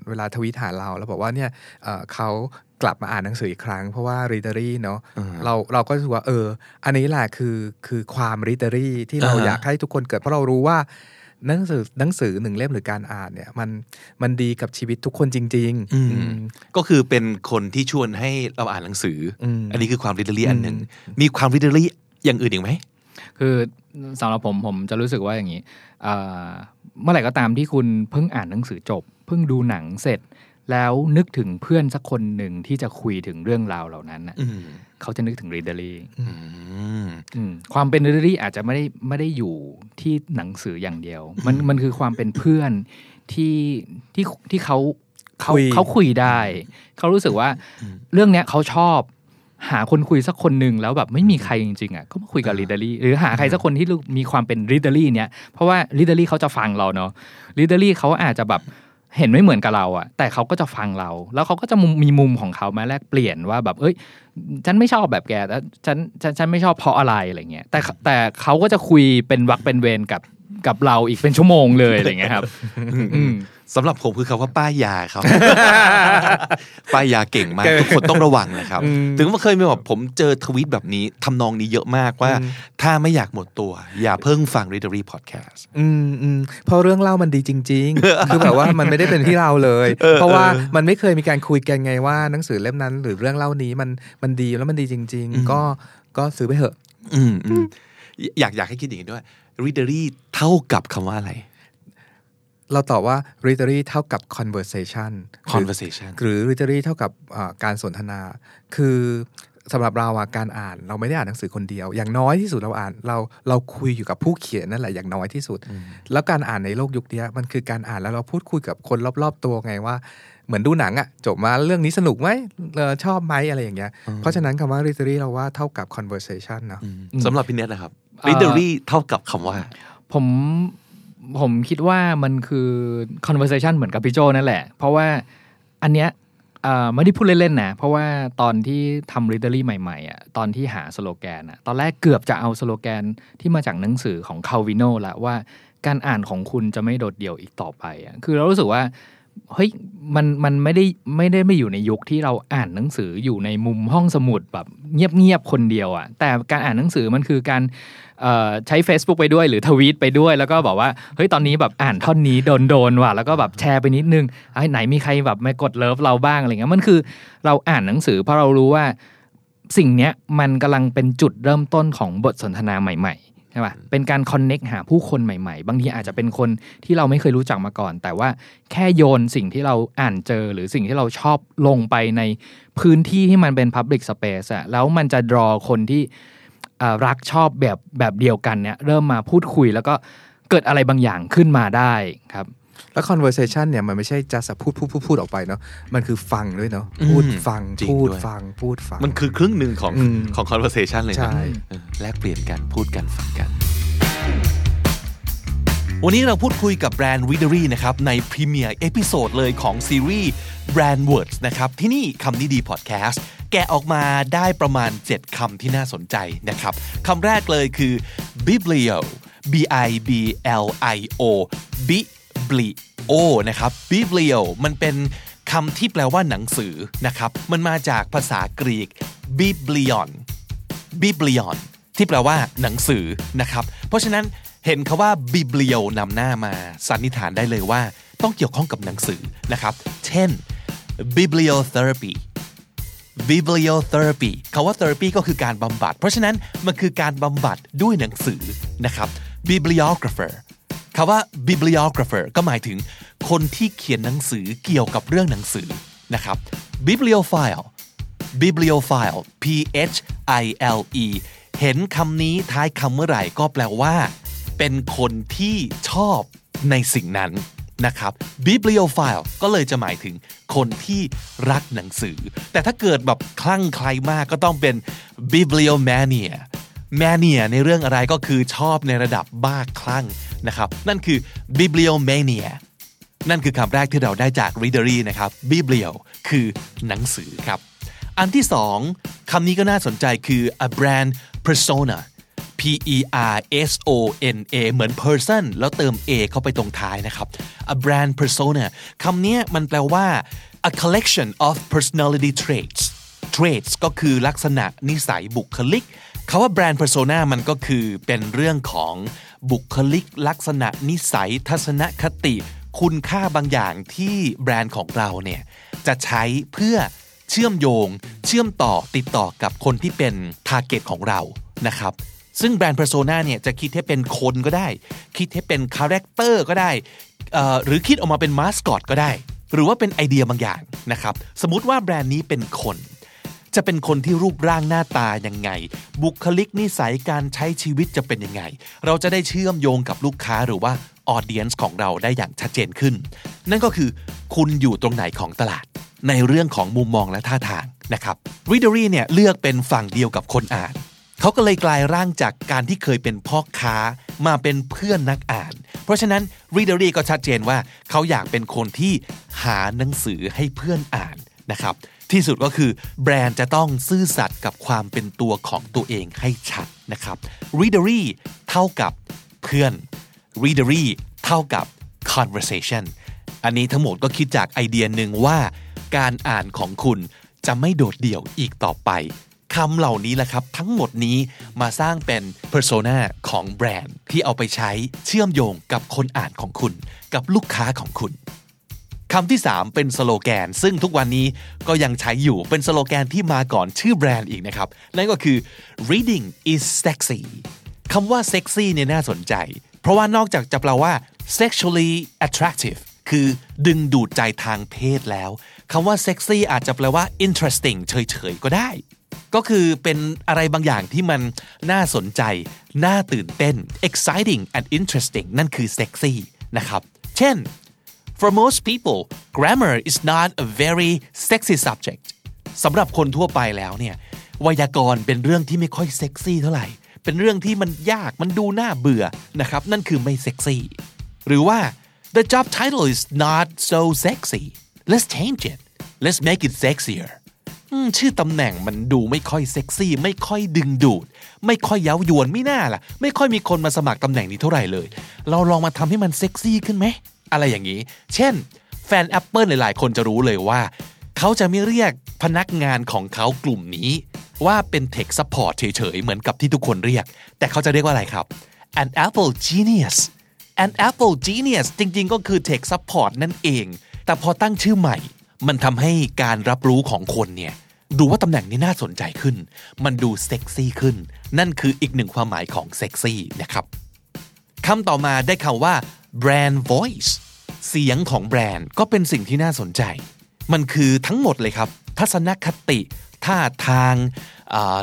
เวลาทวิตหาเรา แล้วบอกว่าเนี่ยเอ่อเขากลับมาอ่านหนังสืออีกครั้ง เพราะว่า readery เนาะอ่าเราเราก็รู้สึกว่าเออ อันนี้แหละคือคือความ readery ที่เราอ่าฮะอยากให้ทุกคนเกิดเพราะเรารู้ว่าหนังสือหนังสือหนึ่งเล่มหรือการอ่านเนี่ยมันมันดีกับชีวิตทุกคนจริงๆอืมอืมก็คือเป็นคนที่ชวนให้เราอ่านหนังสืออมอันนี้คือความ readery อันหนึ่งมีความ readery อย่างอื่นอีกไหมคือ สำหรับผมผมจะรู้สึกว่าอย่างนี้เอ่อเมื่อไหร่ก็ตามที่คุณเพิ่งอ่านหนังสือจบ เพิ่งดูหนังเสร็จ แล้วนึกถึงเพื่อนสักคนหนึ่งที่จะคุยถึงเรื่องราวเหล่านั้นน่ะอืมเขาจะนึกถึง readery อืมอืมความเป็น readery อาจจะไม่ได้ไม่ได้อยู่ที่หนังสืออย่างเดียว มันมันคือความเป็นเพื่อนที่ที่ที่เขาเขาคุยเขาคุยได้ เขารู้สึกว่าเรื่องเนี้ยเขาชอบ หาคนคุยสักคนหนึ่งแล้วแบบไม่มีใครจริงๆอะก็มาคุยกับ readery หรือหาใครสักคนที่มีความเป็น readery เนี้ยเพราะว่า readery เขาจะฟังเราเนาะ readery เขาอาจจะแบบเห็นไม่เหมือนกับเราอะแต่เขาก็จะฟังเรา แล้วเขาก็จะมุมมีมุมของเขามาแลกเปลี่ยนว่าแบบ เอ้ย ฉันไม่ชอบแบบแกแต่ฉันฉันฉันไม่ชอบเพราะอะไรอะไรเงี้ย แต่แต่เขาก็จะคุยเป็นวักเป็นเวรกับกับเราอีกเป็นชั่วโมงเลยอะไรเงี้ยครับอืม สำหรับผมคือคำว่าป้ายยาครับ ป้ายยาเก่งมากทุกคนต้องระวังนะครับ ถึงว่าเคยมีแบบผมเจอทวีตแบบนี้ทำนองนี้เยอะมากว่า ถ้าไม่อยากหมดตัว อย่าเพิ่งฟัง Readery Podcast อืมอืมเพราะเรื่องเล่ามันดีจริง ๆ คือแบบว่ามันไม่ได้เป็นที่เราเลย เพราะว่ามันไม่เคยมีการคุยกันไงว่าหนังสือเล่มนั้น หรือเรื่องเล่านี้มันมันดีแล้วมันดีจริง ๆ ก็ก็ซื้อไปเถอะ อืมอืมอยากอยากให้คิดอย่างนี้ด้วย Readery เท่ากับคำว่าอะไร เราตอบว่า readery เท่ากับ conversation หรือ conversation หรือ readery เท่ากับอ่าการสนทนา คือสำหรับเราอะการอ่านเราไม่ได้อ่านหนังสือคนเดียว อย่างน้อยที่สุดเราอ่านเราเราคุยอยู่กับผู้เขียนนั่นแหละอย่างน้อยที่สุด แล้วการอ่านในโลกยุคเนี้ยมันคือการอ่านแล้วเราพูดคุยกับคนรอบ ๆ ตัวไงว่าเหมือนดูหนังอะจบมาเรื่องนี้สนุกไหมเออชอบไหมอะไรอย่างเงี้ยเพราะฉะนั้นคำว่า readery เราว่าเท่ากับ conversation เนอะสำหรับพี่เน็ตนะครับเอ่อ Readery เท่ากับคำว่า ผม ผมคิดว่ามันคือ conversation เหมือนกับพี่โจนั่นแหละ เพราะว่าอันเนี้ยไม่ได้พูดเล่นๆนะ เพราะว่าตอนที่ทำ readery ใหม่ๆอะตอนที่หาสโลแกนอะตอนแรกเกือบจะเอาสโลแกนที่มาจากหนังสือของคาวิโนละว่าการอ่านของคุณจะไม่โดดเดี่ยวอีกต่อไปอะคือเรารู้สึกว่า เฮ้ยมันมันไม่ได้ไม่ได้ไม่อยู่ในยุคที่เราอ่านหนังสืออยู่ในมุมห้องสมุดแบบเงียบๆคนเดียวอะ่ะแต่การอ่านหนังสือมันคือการใช้ Facebook ไปด้วยหรือทวีตไปด้วย แล้วก็บอกว่าเฮ้ยตอนนี้แบบอ่านท่อนนี้โดนโดนๆว่ะแล้วก็แบบแชร์ไปนิดนึงไอ้ไหนมีใครแบบมากดเลิฟเราบ้างอะไรเงี้ยมันคือเราอ่านหนังสือเพราะเรารู้ว่าสิ่งเนี้ยมันกำลังเป็นจุดเริ่มต้นของบทสนทนาใหม่ ๆ ใช่ป่ะเป็นการคอนเน็กหาผู้คนใหม่ๆ บางทีอาจจะเป็นคนที่เราไม่เคยรู้จักมาก่อน แต่ว่าแค่โยนสิ่งที่เราอ่านเจอ หรือสิ่งที่เราชอบลงไปในพื้นที่ที่มันเป็น Public Space อะแล้วมันจะ draw คนที่อ่ารักชอบแบบแบบเดียวกันเนี่ยเริ่มมาพูดคุยแล้วก็เกิดอะไรบางอย่างขึ้นมาได้ครับ แล้ว conversation เนี่ยมันไม่ใช่จะสพูดพูดพูดพูดออกไปเนาะมันคือฟังด้วยเนาะพูดอืมฟังจริงพูดด้วยฟังพูดฟัง มันคือครึ่งหนึ่งของอืมของ conversation เลยนะใช่เออแลกเปลี่ยนกันพูดกันฟังกัน วันนี้เราพูดคุยกับแบรนด์ Readery นะครับ ใน premiere episode เลยของซีรีส์ Brand Words นะครับ ที่นี่คำนี้ดีพอดแคสต์แกะออกมาได้ประมาณ 7 คำที่น่าสนใจนะครับคำแรกเลยคือ biblio b i b l i o biblio นะครับ biblio มันเป็นคำที่แปลว่าหนังสือนะครับ มันมาจากภาษากรีก biblion biblion ที่แปลว่าหนังสือนะครับ เพราะฉะนั้นเห็นคาว่า biblio นำหน้ามาสันนิษฐานได้เลยว่า ต้องเกี่ยวข้องกับหนังสือนะครับ เช่น bibliotherapy bibliotherapy คาว่า therapy ก็คือการบำบัด เพราะฉะนั้นมันคือการบำบัดด้วยหนังสือนะครับ bibliographer คาว่า bibliographer ก็หมายถึงคนที่เขียนหนังสือเกี่ยวกับเรื่องหนังสือนะครับ bibliophile bibliophile p h i l e เห็นคำนี้ท้ายคำเมื่อไหร่ก็แปลว่า เป็นคนที่ชอบในสิ่งนั้นนะครับ bibliophile ก็เลยจะหมายถึงคนที่รักหนังสือ แต่ถ้าเกิดแบบคลั่งใครมากก็ต้องเป็น bibliomania mania ในเรื่องอะไรก็คือชอบในระดับบ้าคลั่งนะครับนั่นคือ bibliomania นั่นคือคำแรกที่เราได้จาก Readery นะครับ biblio คือหนังสือครับ อันที่สองคำนี้ก็น่าสนใจคือ a brand persona P E R S O N A เหมือน person แล้วเติม A เข้าไปตรงท้ายนะครับ a brand persona คำนี้มันแปลว่า a collection of personality traits traits ก็คือลักษณะนิสัยบุคลิก คาว่า brand persona มันก็คือเป็นเรื่องของบุคลิกลักษณะนิสัยทัศนคติ คุณค่าบางอย่างที่แบรนด์ของเราเนี่ยจะใช้เพื่อเชื่อมโยง เชื่อมต่อติดต่อกับคนที่เป็น target ของเรานะครับซึ่งแบรนด์ persona เนี่ยจะคิดให้เป็นคนก็ได้ คิดให้เป็น character ก็ได้อ่อหรือคิดออกมาเป็นมาสคอตก็ได้ หรือว่าเป็นไอเดียบางอย่างนะครับ สมมติว่าแบรนด์นี้เป็นคน จะเป็นคนที่รูปร่างหน้าตายังไง บุคลิกนิสัยการใช้ชีวิตจะเป็นยังไง เราจะได้เชื่อมโยงกับลูกค้าหรือว่า audience ของเราได้อย่างชัดเจนขึ้น นั่นก็คือคุณอยู่ตรงไหนของตลาด ในเรื่องของมุมมองและท่าทางนะครับ Readery เนี่ยเลือกเป็นฝั่งเดียวกับคนอ่านเขาก็เลยกลายร่างจากการที่เคยเป็นพ่อค้ามาเป็นเพื่อนนักอ่าน เพราะฉะนั้น Readery ก็ชัดเจนว่าเขาอยากเป็นคนที่หาหนังสือให้เพื่อนอ่านนะครับ ที่สุดก็คือแบรนด์จะต้องซื่อสัตย์กับความเป็นตัวของตัวเองให้ชัดนะครับ Readery เท่ากับเพื่อน Readery เท่ากับ conversation อันนี้ทั้งหมดก็คิดจากไอเดียหนึ่งว่าการอ่านของคุณจะไม่โดดเดี่ยวอีกต่อไปคำเหล่านี้แหละครับ ทั้งหมดนี้มาสร้างเป็น persona ของแบรนด์ที่เอาไปใช้เชื่อมโยงกับคนอ่านของคุณ กับลูกค้าของคุณ คำที่ 3 เป็นสโลแกน ซึ่งทุกวันนี้ก็ยังใช้อยู่เป็นสโลแกนที่มาก่อนชื่อแบรนด์อีกนะครับ นั่นก็คือ reading is sexy คำว่า sexy เนี่ยน่าสนใจ เพราะว่านอกจากจะแปลว่า sexually attractive คือดึงดูดใจทางเพศแล้วคำว่า sexy อาจจะแปลว่า interesting เฉยๆ ก็ได้ ก็คือเป็นอะไรบางอย่างที่มันน่าสนใจ น่าตื่นเต้น exciting and interesting นั่นคือ sexy นะครับ เช่น For most people, grammar is not a very sexy subject. สำหรับคนทั่วไปแล้วเนี่ยไวยากรณ์เป็นเรื่องที่ไม่ค่อยเซ็กซี่เท่าไหร่ เป็นเรื่องที่มันยากมันดูน่าเบื่อนะครับ นั่นคือไม่เซ็กซี่ หรือว่า the job title is not so sexy. Let's change it. Let's make it sexier. ชื่อตำแหน่งมันดูไม่ค่อยเซ็กซี่ ไม่ค่อยดึงดูด ไม่ค่อยเย้ายวนไม่น่าล่ะ ไม่ค่อยมีคนมาสมัครตำแหน่งนี้เท่าไหร่เลย เราลองมาทำให้มันเซ็กซี่ขึ้นไหม อะไรอย่างนี้ เช่น แฟน Apple หลายๆ คนจะรู้เลยว่า เขาจะไม่เรียกพนักงานของเขากลุ่มนี้ ว่าเป็น Tech Support เฉยๆ เหมือนกับที่ทุกคนเรียก แต่เขาจะเรียกว่าอะไรครับ an Apple Genius an Apple Genius จริงๆ ก็คือ Tech Support นั่นเอง แต่พอตั้งชื่อใหม่ มันทำให้การรับรู้ของคนเนี่ยดูว่าตำแหน่งนี้น่าสนใจขึ้น มันดูเซ็กซี่ขึ้น นั่นคืออีกหนึ่งความหมายของเซ็กซี่นะครับคำต่อมาได้คำว่า brand voice เสียงของแบรนด์ก็เป็นสิ่งที่น่าสนใจ มันคือทั้งหมดเลยครับ ทัศนคติท่าทาง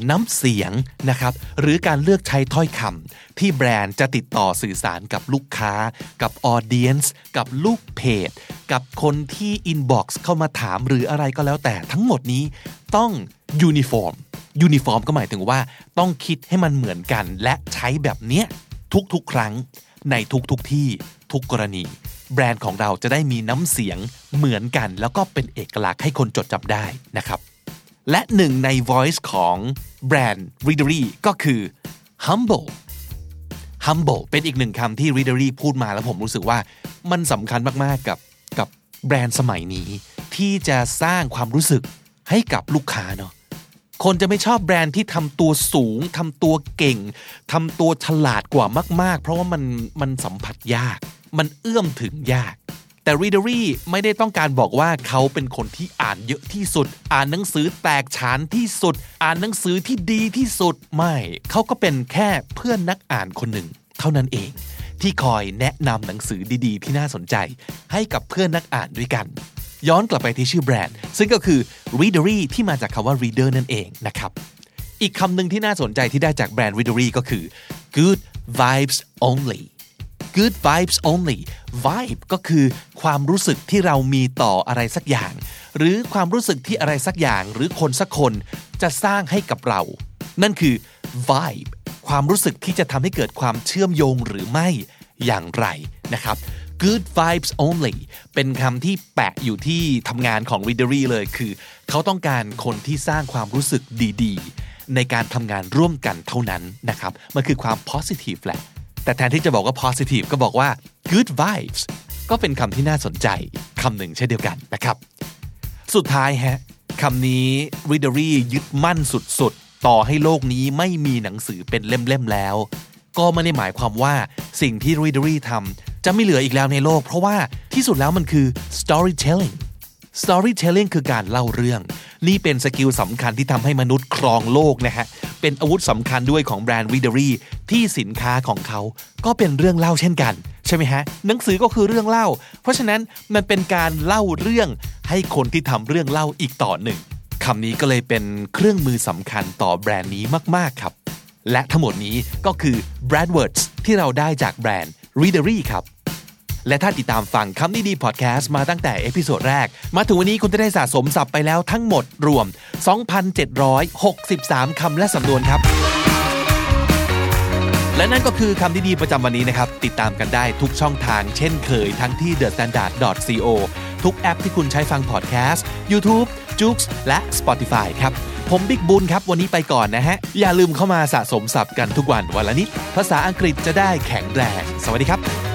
น้ำเสียงนะครับ หรือการเลือกใช้ถ้อยคำที่แบรนด์จะติดต่อสื่อสารกับลูกค้า กับ audience กับลูกเพจ กับคนที่ inbox เข้ามาถามหรืออะไรก็แล้วแต่ทั้งหมดนี้ต้อง uniform uniform ก็หมายถึงว่าต้องคิดให้มันเหมือนกันและใช้แบบเนี้ยทุกๆ ครั้งในทุกๆที่ ทุกกรณี แบรนด์ของเราจะได้มีน้ำเสียงเหมือนกัน แล้วก็เป็นเอกลักษณ์ให้คนจดจำได้นะครับ และหนึ่งใน voice ของแบรนด์ Readery ก็คือ humble humble เป็นอีกหนึ่งคำที่ Readery พูดมาแล้วผมรู้สึกว่ามันสำคัญมากๆกับกับแบรนด์สมัยนี้ ที่จะสร้างความรู้สึกให้กับลูกค้าเนาะคนจะไม่ชอบแบรนด์ที่ทำตัวสูงทำตัวเก่งทำตัวฉลาดกว่ามาก ๆ เพราะว่ามันมันสัมผัสยาก มันเอื้อมถึงยาก แต่ Readery ไม่ได้ต้องการบอกว่าเขาเป็นคนที่อ่านเยอะที่สุด อ่านหนังสือแตกฉานที่สุด อ่านหนังสือที่ดีที่สุดไม่ เขาก็เป็นแค่เพื่อนนักอ่านคนหนึ่ง เท่านั้นเอง ที่คอยแนะนำหนังสือดีๆ ที่น่าสนใจ ให้กับเพื่อนนักอ่านด้วยกันย้อนกลับไปที่ชื่อแบรนด์ ซึ่งก็คือ Readery ที่มาจากคำว่า reader นั่นเองนะครับ อีกคำหนึ่งที่น่าสนใจที่ได้จากแบรนด์ Readery ก็คือ good vibes only good vibes only vibe ก็คือความรู้สึกที่เรามีต่ออะไรสักอย่าง หรือความรู้สึกที่อะไรสักอย่าง หรือคนสักคนจะสร้างให้กับเรา นั่นคือ vibe ความรู้สึกที่จะทำให้เกิดความเชื่อมโยงหรือไม่อย่างไรนะครับ good vibes only เป็นคำที่แปะอยู่ที่ทำงานของ Readery เลยคือ เขาต้องการคนที่สร้างความรู้สึกดีๆ ในการทำงานร่วมกันเท่านั้นนะครับ มันคือความ positive แหละ แต่แทนที่จะบอกว่า positive ก็บอกว่า good vibes ก็เป็นคำที่น่าสนใจคำหนึ่งเช่นเดียวกันนะครับ สุดท้ายฮะคำนี้ Readery ยึดมั่นสุดๆ ต่อให้โลกนี้ไม่มีหนังสือเป็นเล่มๆแล้ว ก็ไม่ได้หมายความว่าสิ่งที่ Readery ทำจะไม่เหลืออีกแล้วในโลก เพราะว่าที่สุดแล้วมันคือ storytelling storytelling คือการเล่าเรื่อง นี่เป็นสกิลสำคัญที่ทำให้มนุษย์ครองโลกนะฮะ เป็นอาวุธสำคัญด้วยของแบรนด์ Readery ที่สินค้าของเขา ก็เป็นเรื่องเล่าเช่นกัน ใช่ไหมฮะ หนังสือก็คือเรื่องเล่า เพราะฉะนั้นมันเป็นการเล่าเรื่องให้คนที่ทำเรื่องเล่าอีกต่อหนึ่งคำนี้ก็เลยเป็นเครื่องมือสำคัญต่อแบรนด์นี้มาก ๆ ครับ และทั้งหมดนี้ก็คือ brand words ที่เราได้จากแบรนด์ Readery ครับ และถ้าติดตามฟังคำนี้ดีพอดแคสต์มาตั้งแต่ episode แรก มาถึงวันนี้คุณจะได้สะสมศัพท์ไปแล้วทั้งหมดรวม 2,763 คำและสำนวนครับ และนั่นก็คือคำดีๆประจำวันนี้นะครับ ติดตามกันได้ทุกช่องทางเช่นเคยทั้งที่ thestandard.co ทุกแอปที่คุณใช้ฟังพอดแคสต์ YouTube, j o o x และ Spotify ครับ ผมบิ๊กบุญครับ วันนี้ไปก่อนนะฮะ อย่าลืมเข้ามาสะสมศัพท์กันทุกวันวันละนิด ภาษาอังกฤษจะได้แข็งแรง สวัสดีครับ